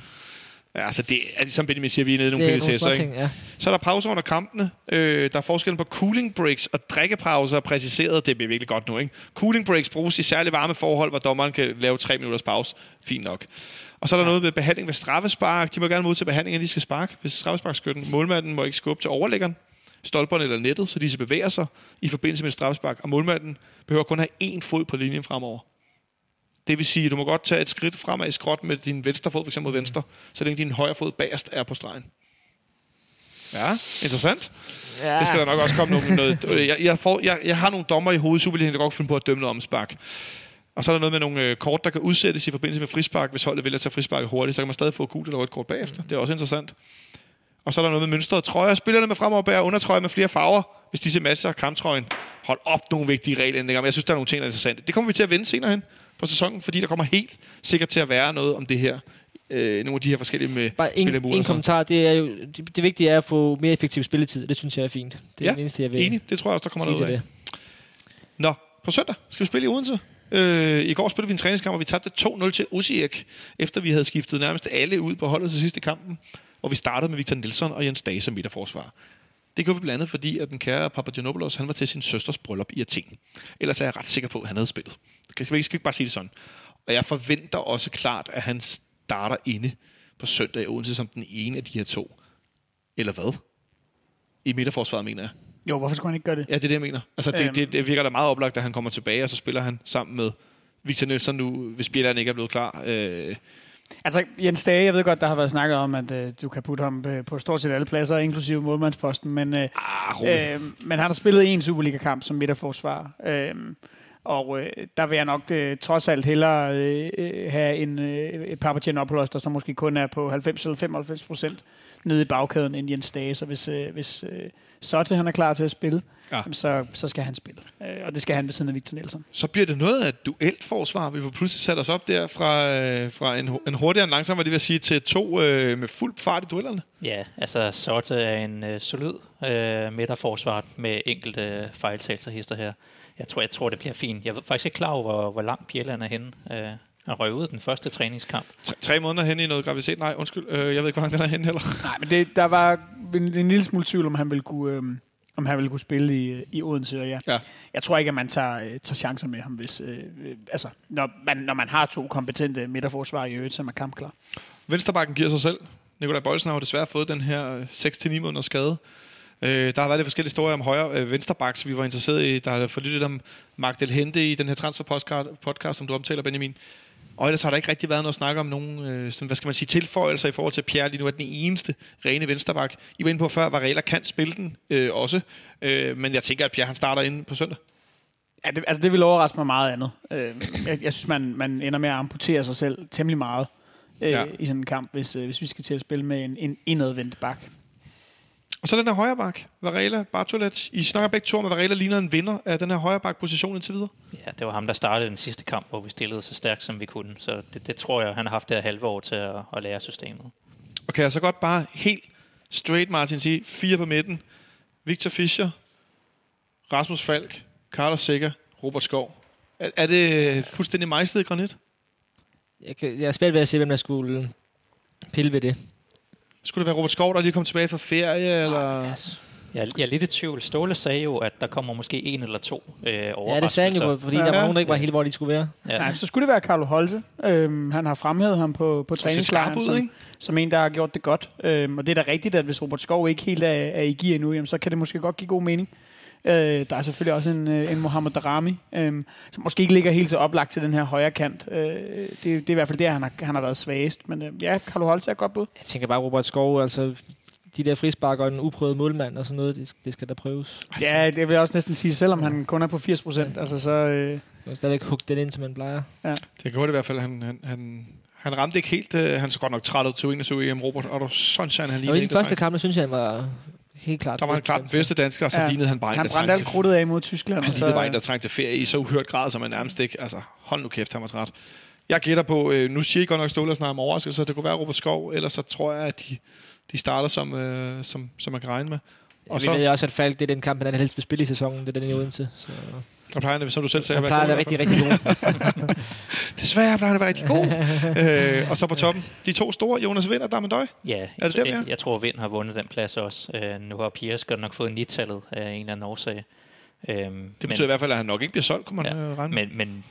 Ja, altså det er som Benjamin siger, vi er nede i nogle er små ikke? ting, ja. Så er der pauser under kampene. Øh, der er forskellen på cooling breaks og drikkepauser præciseret. Det bliver virkelig godt nu, ikke? Cooling breaks bruges i særligt varme forhold, hvor dommeren kan lave tre minutters pause. Fint nok. Og så er der noget ved behandling ved straffespark. De må gerne modtage behandling, når de skal sparke. Hvis straffesparkskytten, målmanden må ikke skubbe til overlæggeren, stolperne eller nettet, så disse bevæger sig i forbindelse med straffespark. Og målmanden behøver kun have én fod på linjen fremover. Det vil sige, at du må godt tage et skridt fremad i skråt med din venstre fod, f.eks. mod venstre, så længe din højre fod bagerst er på stregen. Ja, interessant. ja. Det skal der nok også komme noget. noget jeg, jeg, får, jeg, jeg har nogle dommer i hovedet Superligaen, der godt kan finde på at dømme noget om spark. Og så er der noget med nogle øh, kort, der kan udsættes i forbindelse med frispark. Hvis holdet vælger at tage frispark hurtigt, så kan man stadig få gult eller rødt kort bagefter. Det er også interessant. Og så er der noget med mønstret trøjer. Spillerne med fremover bærer undertrøjer med flere farver, hvis disse matcher kamptrøjen. Hold op nogle vigtige regelændringer, men jeg synes, der er nogle ting, der er interessante. Det kommer vi til at vende senere hen på sæsonen, fordi der kommer helt sikkert til at være noget om det her. Øh, nogle af de her forskellige med Bare en, en kommentar. Det, er jo, det, det vigtige er at få mere effektiv spilletid. Det synes jeg er fint. Det er Ja, det eneste, jeg vil Enig, det tror jeg også, der kommer noget af. det. Nå, på søndag skal vi spille i Odense. Øh, I går spillede vi en træningskamp, og vi tabte 2-0 til Osijek, efter vi havde skiftet nærmest alle ud på holdet til sidste kampen. Og vi startede med Victor Nielsen og Jens Dage som midterforsvar. Det gjorde vi blandt andet, fordi at den kære Papagenopoulos, han var til sin søsters bryllup i Athen. Ellers er jeg ret sikker på, at han havde spillet. Skal vi ikke bare sige det sådan. Og jeg forventer også klart, at han starter inde på søndag i Odense som den ene af de her to. Eller hvad? I midterforsvaret, mener jeg. Jo, hvorfor skulle han ikke gøre det? Ja, det er det, jeg mener. Altså, det, Øhm. det, det virker da meget oplagt, at han kommer tilbage, og så spiller han sammen med Victor Nielsen nu, hvis Bjelland ikke er blevet klar. Øh, Altså, Jens Dage, jeg ved godt, der har været snakket om, at øh, du kan putte ham øh, på stort set alle pladser, inklusive målmandsposten, men, øh, ah, øh, men han har spillet en Superliga-kamp som midterforsvar. Øh, Og øh, der vil jeg nok øh, trods alt hellere øh, have en øh, Papagenopoulos, der så måske kun er på 90 eller 95 procent nede i bagkæden end Jens Dage. Så hvis, øh, hvis øh, Sotte han er klar til at spille, Ja. så, så skal han spille. Øh, og det skal han ved siden af Victor Nielsen. Så bliver det noget af et duelt forsvar. Vi får pludselig sat os op der fra, øh, fra en, en hurtigere og en langsom, hvad det vil sige, til to øh, med fuld fart i duellerne. Ja, altså Sotte er en øh, solid øh, midterforsvar med enkelte øh, fejltagelser hister her. Jeg tror, jeg tror, det bliver fint. Jeg ved faktisk ikke klar over, hvor, hvor langt Bjelland er henne. Øh, han røg ud den første træningskamp. Tre, tre måneder hen i noget graviditet. Nej, undskyld. Øh, jeg ved ikke, hvor langt den er henne heller. Nej, men det, der var en, en lille smule tvivl, om han ville kunne, øh, om han ville kunne spille i, i Odense. Og ja. Ja. Jeg tror ikke, at man tager, øh, tager chancer med ham, hvis, øh, øh, altså, når, man, når man har to kompetente midterforsvar i øvrigt, som er kampklar. Vensterbakken giver sig selv. Nikolaj Bøjlsen har jo desværre fået den her øh, 6-9 måneders skade. Øh, der har været lidt forskellige historier om højre øh, vensterbaks, vi var interesseret i. Der har lidt om Magdal Hente i den her transfer podcast, som du omtaler, Benjamin. Og ellers har der ikke rigtig været noget at snakke om nogen, øh, sådan, hvad skal man sige, tilføjelser i forhold til Pierre. Lige nu er den eneste rene vensterbak. I var inde på før, var Varela kan spille den øh, også. Øh, men jeg tænker, at Pierre han starter inde på søndag. Ja, det, altså det vil overraske mig meget andet. Øh, jeg, jeg synes, man, man ender med at amputere sig selv temmelig meget øh, ja. i sådan en kamp, hvis, øh, hvis vi skal til at spille med en, en indadvendt bak. Og så den her højre bak, Varela, Bartolet. I snakker begge to om, at Varela ligner en vinder af den her højre bak position indtil videre. Ja, det var ham, der startede den sidste kamp, hvor vi stillede så stærkt, som vi kunne. Så det, det tror jeg, han har haft det her halve år til at, at lære systemet. Og kan jeg så godt bare helt straight, Martin, sige, fire på midten. Victor Fischer, Rasmus Falk, Carlos Sikker, Robert Skov. Er, er det fuldstændig mejslet i granit? Jeg, kan, jeg er svært ved at se, hvem der skulle pille ved det. Skulle det være Robert Skov, der lige kom tilbage fra ferie? Eller? Jeg, jeg er lidt i tvivl. Ståle sagde jo, at der kommer måske en eller to øh, Ja, det sagde han jo, fordi Ja. der var Ja. nogen, der ikke var helt, hvor de skulle være. Ja. Nej, så skulle det være Carlo Holse. Øhm, han har fremhævet ham på, på træningslejren som, ikke? som en, der har gjort det godt. Øhm, og det er da rigtigt, at hvis Robert Skov ikke helt er, er i gear endnu, jamen, så kan det måske godt give god mening. Øh, der er selvfølgelig også en, øh, en Mohamed Darami, øh, som måske ikke ligger helt så oplagt til den her højre kant. Øh, det, det er i hvert fald der, han har, han har været svagest. Men øh, ja, Carlo Holse er godt bud. Jeg tænker bare, Robert Skov, altså de der frispark og en uprøvet målmand og sådan noget, det, det skal der prøves. Ja, det vil jeg også næsten sige, selvom han kun er på 80 procent, altså så... Øh, Man stadigvæk hugge den ind, som man plejer. Det gjorde det i hvert fald. Han, han, han, han ramte ikke helt. Øh, han så godt nok træt ud til 21 EM, Robert. Og der sunshine, han Og lignede i en, den første kamp, synes jeg, han var helt klart. Der var han klart den bedste dansker, og så Ja. lignede han bare en, han brændte alt krudtet af mod Tyskland. Han og lignede bare en, så, der trængte ferie i så uhørt grad, som man nærmest ikke... Altså, hold nu kæft, han var træt. Jeg gætter på, øh, nu siger I godt nok Ståle snart om så det kunne være Robert Skov, ellers så tror jeg, at de, de starter, som, øh, som, som man kan regne med. Og Og så... så, ved også, at Falk, det er den kamp, han helst vil spille i sæsonen. Det er den i Odense. Så der plejer han, som du selv sagde, at være at god. rigtig, rigtig god. Desværre plejer han at være rigtig god. øh, og så på toppen, de to store, Jonas Vind og Damendøj. Ja, det jeg, der, vi er? jeg, jeg tror, Vind har vundet den plads også. Øh, nu har Piers godt nok fået nittallet af en eller anden årsag. Øhm, Det betyder i hvert fald, at han nok ikke bliver solgt, kunne man Ja, øh, regne men, men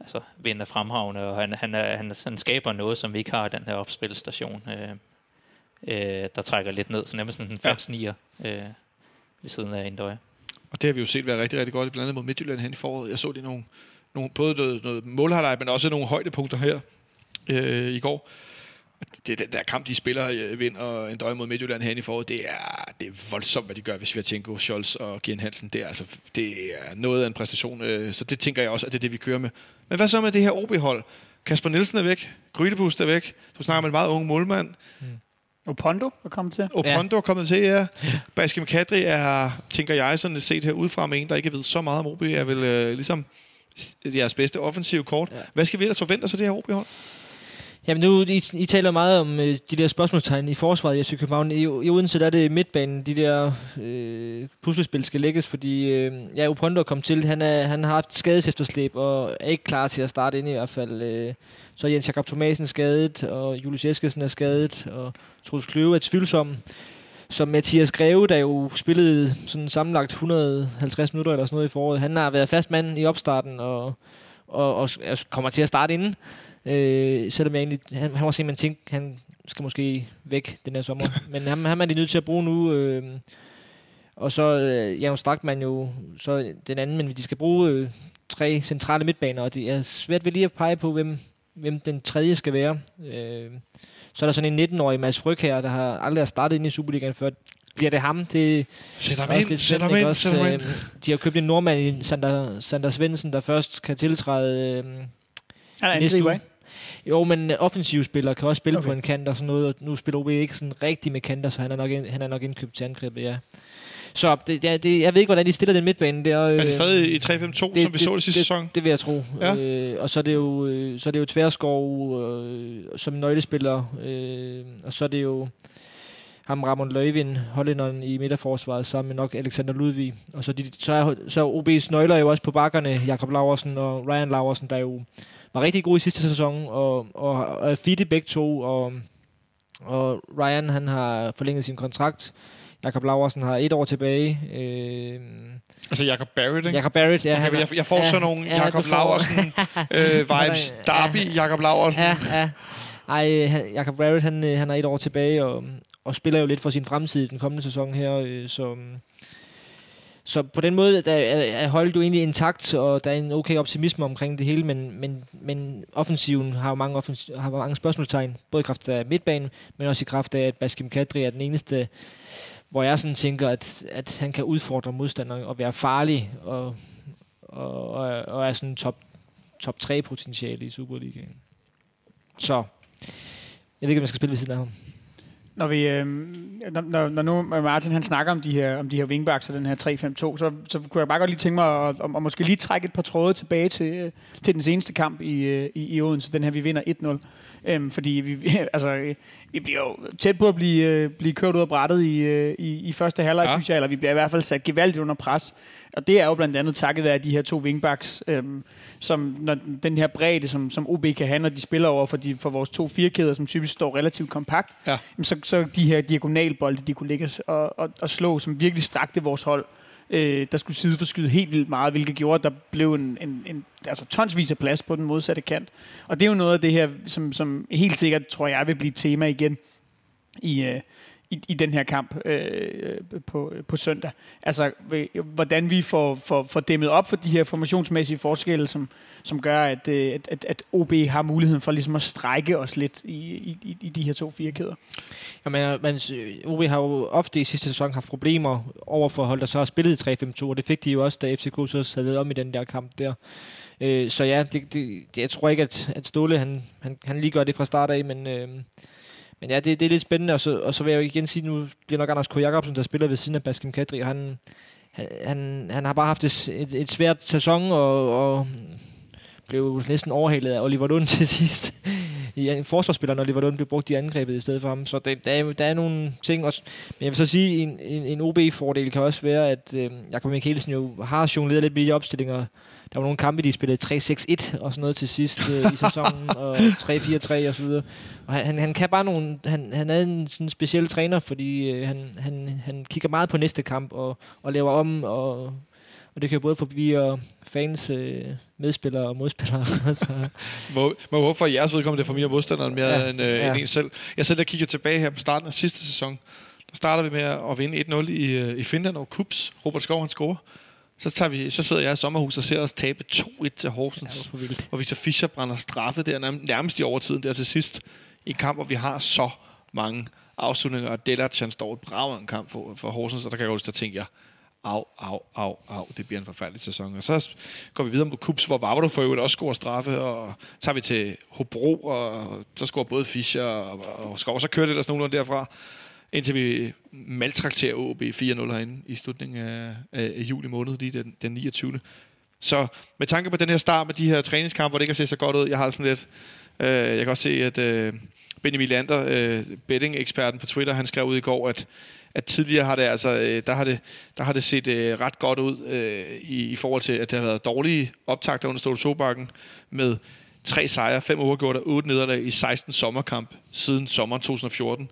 altså, Vind er fremragende, og han, han, er, han, han skaber noget, som vi ikke har i den her opspilstation, øh, øh, der trækker lidt ned, så nærmest sådan en Ja. falsk nier øh, ved siden af Indøje. Og det har vi jo set være rigtig, rigtig godt, blandt andet mod Midtjylland hen i foråret. Jeg så det nogle, nogle både noget, noget målhalvleg, men også nogle højdepunkter her øh, i går. Det, den der kamp, de spiller øh, Vind og en døje mod Midtjylland hen i foråret, det er, det er voldsomt, hvad de gør, hvis Svirtjenko, Scholz og Gian Hansen. Det er, altså, det er noget af en præstation, øh, så det tænker jeg også, at det er det, vi kører med. Men hvad så med det her OB-hold? Kasper Nielsen er væk, Grydebus er væk, du snakker med en meget ung målmand, mm. Opondo er kommet til. Opondo er kommet til, ja. Baskim Kadri er, tænker jeg, sådan set her udefra med en, der ikke ved så meget om OB, er vel øh, ligesom jeres bedste offensive kort. Ja. Ja. Hvad skal vi ellers forvente os af det her OB-hold? Jamen nu, I, I taler meget om øh, de der spørgsmålstegn i forsvaret i FC København. I, I Odense der er det midtbanen, de der øh, puslespil skal lægges, fordi øh, ja, Upondo kom til. Han, er, han har haft skadesefterslæb og er ikke klar til at starte ind i hvert fald. Øh, så er Jens Jakob Thomasen skadet, og Julius Eskesen er skadet, og Troels Kløve er tvivlsom. Så Mathias Greve, der jo spillede sådan sammenlagt 150 minutter eller sådan noget i foråret, han har været fast mand i opstarten, og, og, og, og kommer til at starte inden. Øh, selvom jeg egentlig, han, han var simpelthen tænkt, han skal måske væk den her sommer. Men ham, ham er de nødt til at bruge nu. Øh, og så øh, Janus Strakman jo så den anden, men de skal bruge øh, tre centrale midtbaner, og det er svært ved lige at pege på, hvem, hvem den tredje skal være. Øh, så er der sådan en 19-årig Mads Fryg her, der har aldrig startet ind i Superligaen før. bliver det ham? Det Sæt ham er ind, sæt ham ind, sæt ham ind. De har købt en nordmand i Sander, Sander Svendsen, der først kan tiltræde... Øh, Er Næste angriber, uge. ikke? jo, men offensiv spiller kan også spille okay. På en kant og sådan noget, og nu spiller OB ikke sådan rigtig med kanter, så han er nok, ind, han er nok indkøbt til angrebet, ja. Så det, det, det, jeg ved ikke, hvordan de stiller den midtbane der. Er øh, det stadig i 3-5-2, som vi så det sidste det, sæson? Det vil jeg tro. Ja. Øh, og så er det jo, øh, så er det jo Tverskov øh, som nøglespiller, øh, og så er det jo ham Ramon Løjvind, hollænderen i midterforsvaret, sammen med nok Alexander Ludvig. Og så, de, så, er, så er OB's nøgler jo også på bakkerne, Jakob Laversen og Ryan Laversen, der jo var rigtig gode i sidste sæson, og, og, og er fit i begge to, og, og Ryan han har forlænget sin kontrakt. Jakob Laversen har et år tilbage. Øh, Altså Jacob Barrett, ikke? Jakob Barrett, ja. Okay, han jeg, jeg får ja, sådan nogle ja, Jakob Laversen øh, vibes. Ja. Derby, Jakob Laversen. Ja, ja. Ej, han, Jacob Barrett, han, øh, han er et år tilbage, og, og spiller jo lidt for sin fremtid i den kommende sæson her, øh, så... Så på den måde der er, er holdet jo egentlig intakt, og der er en okay optimisme omkring det hele, men, men, men offensiven har jo mange, offensiv, har mange spørgsmålstegn, både i kraft af midtbanen, men også i kraft af, at Baskim Kadri er den eneste, hvor jeg sådan tænker, at, at han kan udfordre modstanderen og være farlig, og, og, og, og er sådan top, top 3 potentiale i Superligaen. Så, jeg ved ikke, om jeg skal spille ved siden af ham. Når, vi, øh, når, når, når nu Martin han snakker om de her, om de her wingbacks og den her 3-5-2, så, så kunne jeg bare godt lige tænke mig at, at, at måske lige trække et par tråde tilbage til, øh, til den seneste kamp i, øh, i, i Odense, den her vi vinder 1-0. Øhm, fordi vi, altså, øh, vi bliver jo tæt på at blive, blive kørt ud af brættet i, i, i første halvleg, ja. synes jeg, eller vi bliver i hvert fald sat gevaldigt under pres. Og det er jo blandt andet takket være de her to wingbacks, øhm, som når den her bredde, som, som OB kan have, når de spiller over for, de, for vores to firkæder, som typisk står relativt kompakt, Ja. så, så de her diagonalbolde, de kunne ligge og, og, og slå, som virkelig strakte vores hold, øh, der skulle sideforskyde helt vildt meget, hvilket gjorde, at der blev en, en, en altså tonsvis af plads på den modsatte kant. Og det er jo noget af det her, som, som helt sikkert, tror jeg, vil blive et tema igen i, øh, i, i den her kamp øh, øh på, øh, på søndag. Altså, hvordan vi får, får, får dæmmet op for de her formationsmæssige forskelle, som, som gør, at, øh, at, at, OB har muligheden for ligesom at strække os lidt i, i, i de her to firekæder. Ja, men, men OB har jo ofte i sidste sæson haft problemer over for hold, der så har spillet i 3-5-2, og det fik de jo også, da FCK så sad om i den der kamp der. Øh, så ja, det, det, jeg tror ikke, at, at Ståle han, han, han lige gør det fra start af, men, øh, men ja, det, det er lidt spændende, og så, og så vil jeg jo igen sige, nu bliver nok Anders K. Jacobsen, der spiller ved siden af Baskim Kadri, og han, han, han, har bare haft et, et, et svært sæson, og, og blev næsten overhalet af Oliver Lund til sidst. I en forsvarsspiller, når Oliver Lund blev brugt i angrebet i stedet for ham. Så det, der, er, der er nogle ting også. Men jeg vil så sige, en, en, en OB-fordel kan også være, at øh, Jakob Mikkelsen jo har jongleret lidt med de opstillinger. Der var nogle kampe, de spillede 3-6-1 og sådan noget til sidst øh, i sæsonen, og 3-4-3 og så videre. Og han, han, han kan bare nogle... Han, han er en sådan speciel træner, fordi øh, han, han, han kigger meget på næste kamp og, og laver om, og, og det kan jo både forvirre fans, øh, medspillere og modspillere. så, Må, må håbe for at jeres vedkommende, det er for mere modstanderen mere Ja, end, øh, ja. ja. end en selv. Jeg selv der kigger tilbage her på starten af sidste sæson. Der starter vi med at vinde 1-0 i, øh, i Finland over Kups. Robert Skov, han scorer. Så, tager vi, så sidder jeg i sommerhus og ser os tabe 2-1 til Horsens. Ja. Og Victor Fischer brænder straffe der nærm- nærmest i overtiden der til sidst. I en kamp, hvor vi har så mange afslutninger. Og Dellert, han står et brav en kamp for, for Horsens, og der kan jeg også tænke, jeg, au, au, au, au, det bliver en forfærdelig sæson. Og så går vi videre mod Kups, hvor Vavro for øvrigt også scorer straffe, og tager vi til Hobro, og så scorer både Fischer og, og Skov. Så kører det ellers nogenlunde derfra, indtil vi maltrakterer OB 4-0 herinde i slutningen af, af, af juli måned, lige den, den 29. Så med tanke på den her start med de her træningskampe, hvor det ikke har set så godt ud, jeg har sådan lidt... Øh, jeg kan også se, at øh, Benny Milander, øh, betting-eksperten på Twitter, han skrev ud i går, at, at tidligere har det altså, øh, der har det, der har det set øh, ret godt ud øh, i, i forhold til, at det har været dårlige optagter under Ståle Sobakken med tre sejre, fem uafgjorte og otte nederlag i 16 sommerkamp siden sommeren 2014.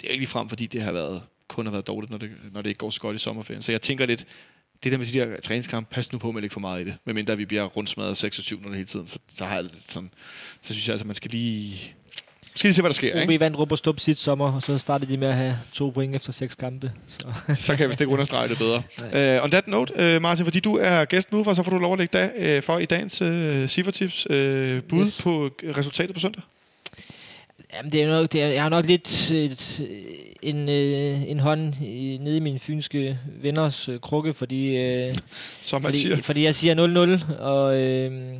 Det er ikke frem, fordi det har været, kun har været dårligt, når det, når det ikke går så godt i sommerferien. Så jeg tænker lidt, det der med de der træningskampe, pas nu på med at lægge for meget i det. Medmindre vi bliver rundsmadret 6 og 7 hele tiden, så, så, har jeg lidt sådan, så synes jeg altså, man skal lige, skal lige se, hvad der sker. OB Ikke? vandt Rup og Stup sidste sommer, og så startede de med at have to point efter seks kampe. Så. Så kan jeg vist ikke understrege det bedre. Nej. Uh, on that note, uh, Martin, fordi du er gæst nu, så får du lov at lægge dag uh, for i dagens uh, Sivertips uh, bud. Yes. på resultatet på søndag. Jamen, det er nok, det er, jeg har nok lidt et, en, øh, en hånd i, nede i min fynske venners øh, krukke, fordi, øh, Som man siger. fordi, fordi jeg siger 0-0, og, øh,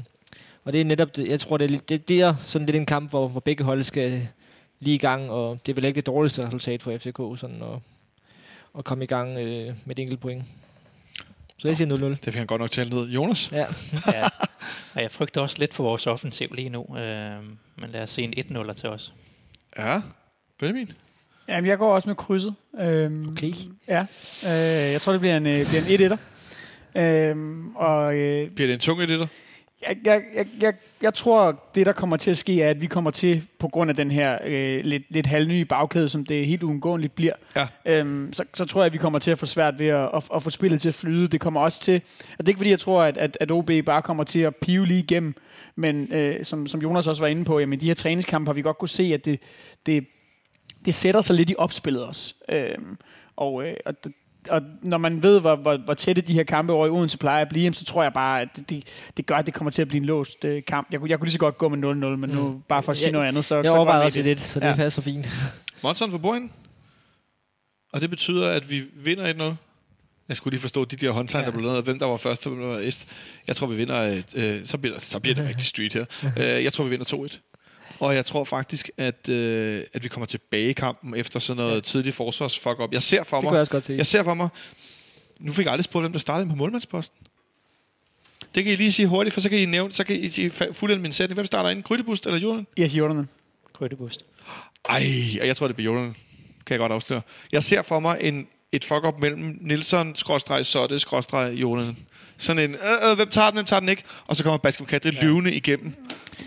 og det er netop, det- jeg tror, det er, lidt- det, det er sådan lidt en kamp, hvor, hvor begge hold skal lige i gang, og det er vel ikke det dårligste resultat for FCK, sådan at, at komme i gang øh, med et enkelt point. Så jeg siger 0-0. Det fik han godt nok talt ned. Jonas? Ja. ja. Og jeg frygter også lidt for vores offensiv lige nu. Øh, men lad os se en 1-0'er til os. Ja. Benjamin? Jamen, jeg går også med krydset. Øhm, Okay. Ja. Øh, jeg tror, det bliver en, øh, bliver en 1-1'er. Øhm, og øh, Bliver det en tung i det der? Jeg, jeg, jeg, jeg, jeg tror, det der kommer til at ske, er, at vi kommer til, på grund af den her øh, lidt, lidt halvnye bagkæde, som det helt uundgåeligt bliver, Ja. øhm, så, så tror jeg, at vi kommer til at få svært ved at, at, at få spillet til at flyde. Det kommer også til, og det er ikke fordi, jeg tror, at, at, at OB bare kommer til at pive lige igennem, men øh, som, som Jonas også var inde på, jamen de her træningskampe har vi godt kunne se, at det, det, det sætter sig lidt i opspillet også. Øhm, og, øh, og, d- og når man ved, hvor, hvor, hvor tætte de her kampe over i Odense plejer at blive, så tror jeg bare, at det, det, det gør, at det kommer til at blive en låst øh, kamp. Jeg kunne, jeg kunne lige så godt gå med 0-0, men mm. nu bare for at sige Jeg- noget andet, så, Jeg så overvejer også det. lidt, så det Ja. passer fint. Monson på bordenden. Og det betyder, at vi vinder 1-0. Jeg skulle lige forstå de der håndtegn, ja. der blev lavet, hvem der var først og hvem der var æst. Jeg tror, vi vinder, et, øh, så, bliver, så bliver det rigtig street her. Øh, jeg tror, vi vinder 2-1. Og jeg tror faktisk, at, øh, at vi kommer tilbage i kampen efter sådan noget ja. tidligt forsvars fuck up. Jeg ser for Det mig, kunne jeg også godt se. jeg ser for mig, nu fik jeg aldrig spurgt, hvem der startede på målmandsposten. Det kan I lige sige hurtigt, for så kan I nævne, så kan I sige fuldt min sætning. Hvem starter ind? Krydebust eller Jordan? Jeg siger Jordan. Krydtebust. Ej, og jeg tror, det bliver Jordan. Kan jeg godt afsløre. Jeg ser for mig en, et fuck-up mellem Nilsson, skråstreg, Sotte, skråstreg, Jordan. Sådan en, øh, øh, hvem tager den, hvem tager den ikke? Og så kommer Baskem Kadri ja. løvende igennem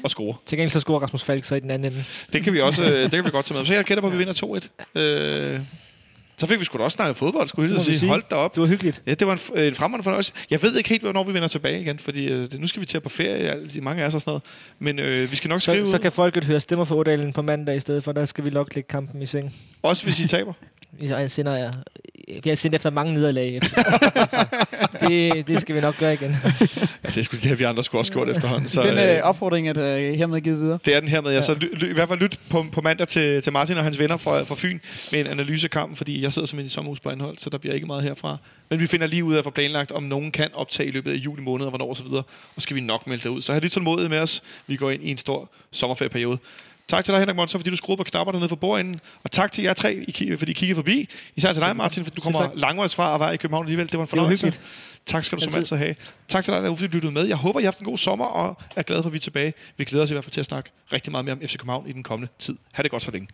og score. Til gengæld så scorer Rasmus Falk så i den anden ende. Det kan vi også øh, det kan vi godt tage med. Så jeg gætter på, at vi vinder 2-1. Øh, så fik vi sgu da også snakket fodbold, skulle jeg at sige. sige. Hold da op. Det var hyggeligt. Ja, det var en, en fremragende fornøjelse. Jeg ved ikke helt, hvornår vi vender tilbage igen, fordi øh, nu skal vi til på ferie, de mange af os og sådan noget. Men øh, vi skal nok skrive Så, så ud, kan folket høre stemmer for Ådalen på mandag i stedet for, der skal vi nok lægge kampen i seng. også hvis I taber. Jeg sender jeg. Jeg sendt efter mange nederlag. Efter. så det, det skal vi nok gøre igen. Ja, det er sgu det her, vi andre skulle også gjort efterhånden. Så, Den øh, øh, opfordring er der hermed givet videre. Det er den her med. Jeg så ly, ly, i hvert fald lyt på, på mandag til, til Martin og hans venner fra, fra Fyn med en analyse af kampen, fordi jeg sidder simpelthen i sommerhus på anhold, så der bliver ikke meget herfra. Men vi finder lige ud af at få planlagt, om nogen kan optage i løbet af juli måned, og hvornår og så videre. Og skal vi nok melde det ud. Så have lidt tålmodighed med os. Vi går ind i en stor sommerferieperiode. Tak til dig, Henrik Monsen, fordi du skruede på knapper dernede for bordenden. Og tak til jer tre, fordi I kiggede forbi. Især til dig, Martin, fordi du kommer langvejs fra at være i København alligevel. Det var en Det var fornøjelse. Tak skal du som Altid. altid have. Tak til dig, der fordi du lyttede med. Jeg håber, I har haft en god sommer, og er glad for, at vi er tilbage. Vi glæder os i hvert fald til at snakke rigtig meget mere om FC København i den kommende tid. Ha' det godt så længe.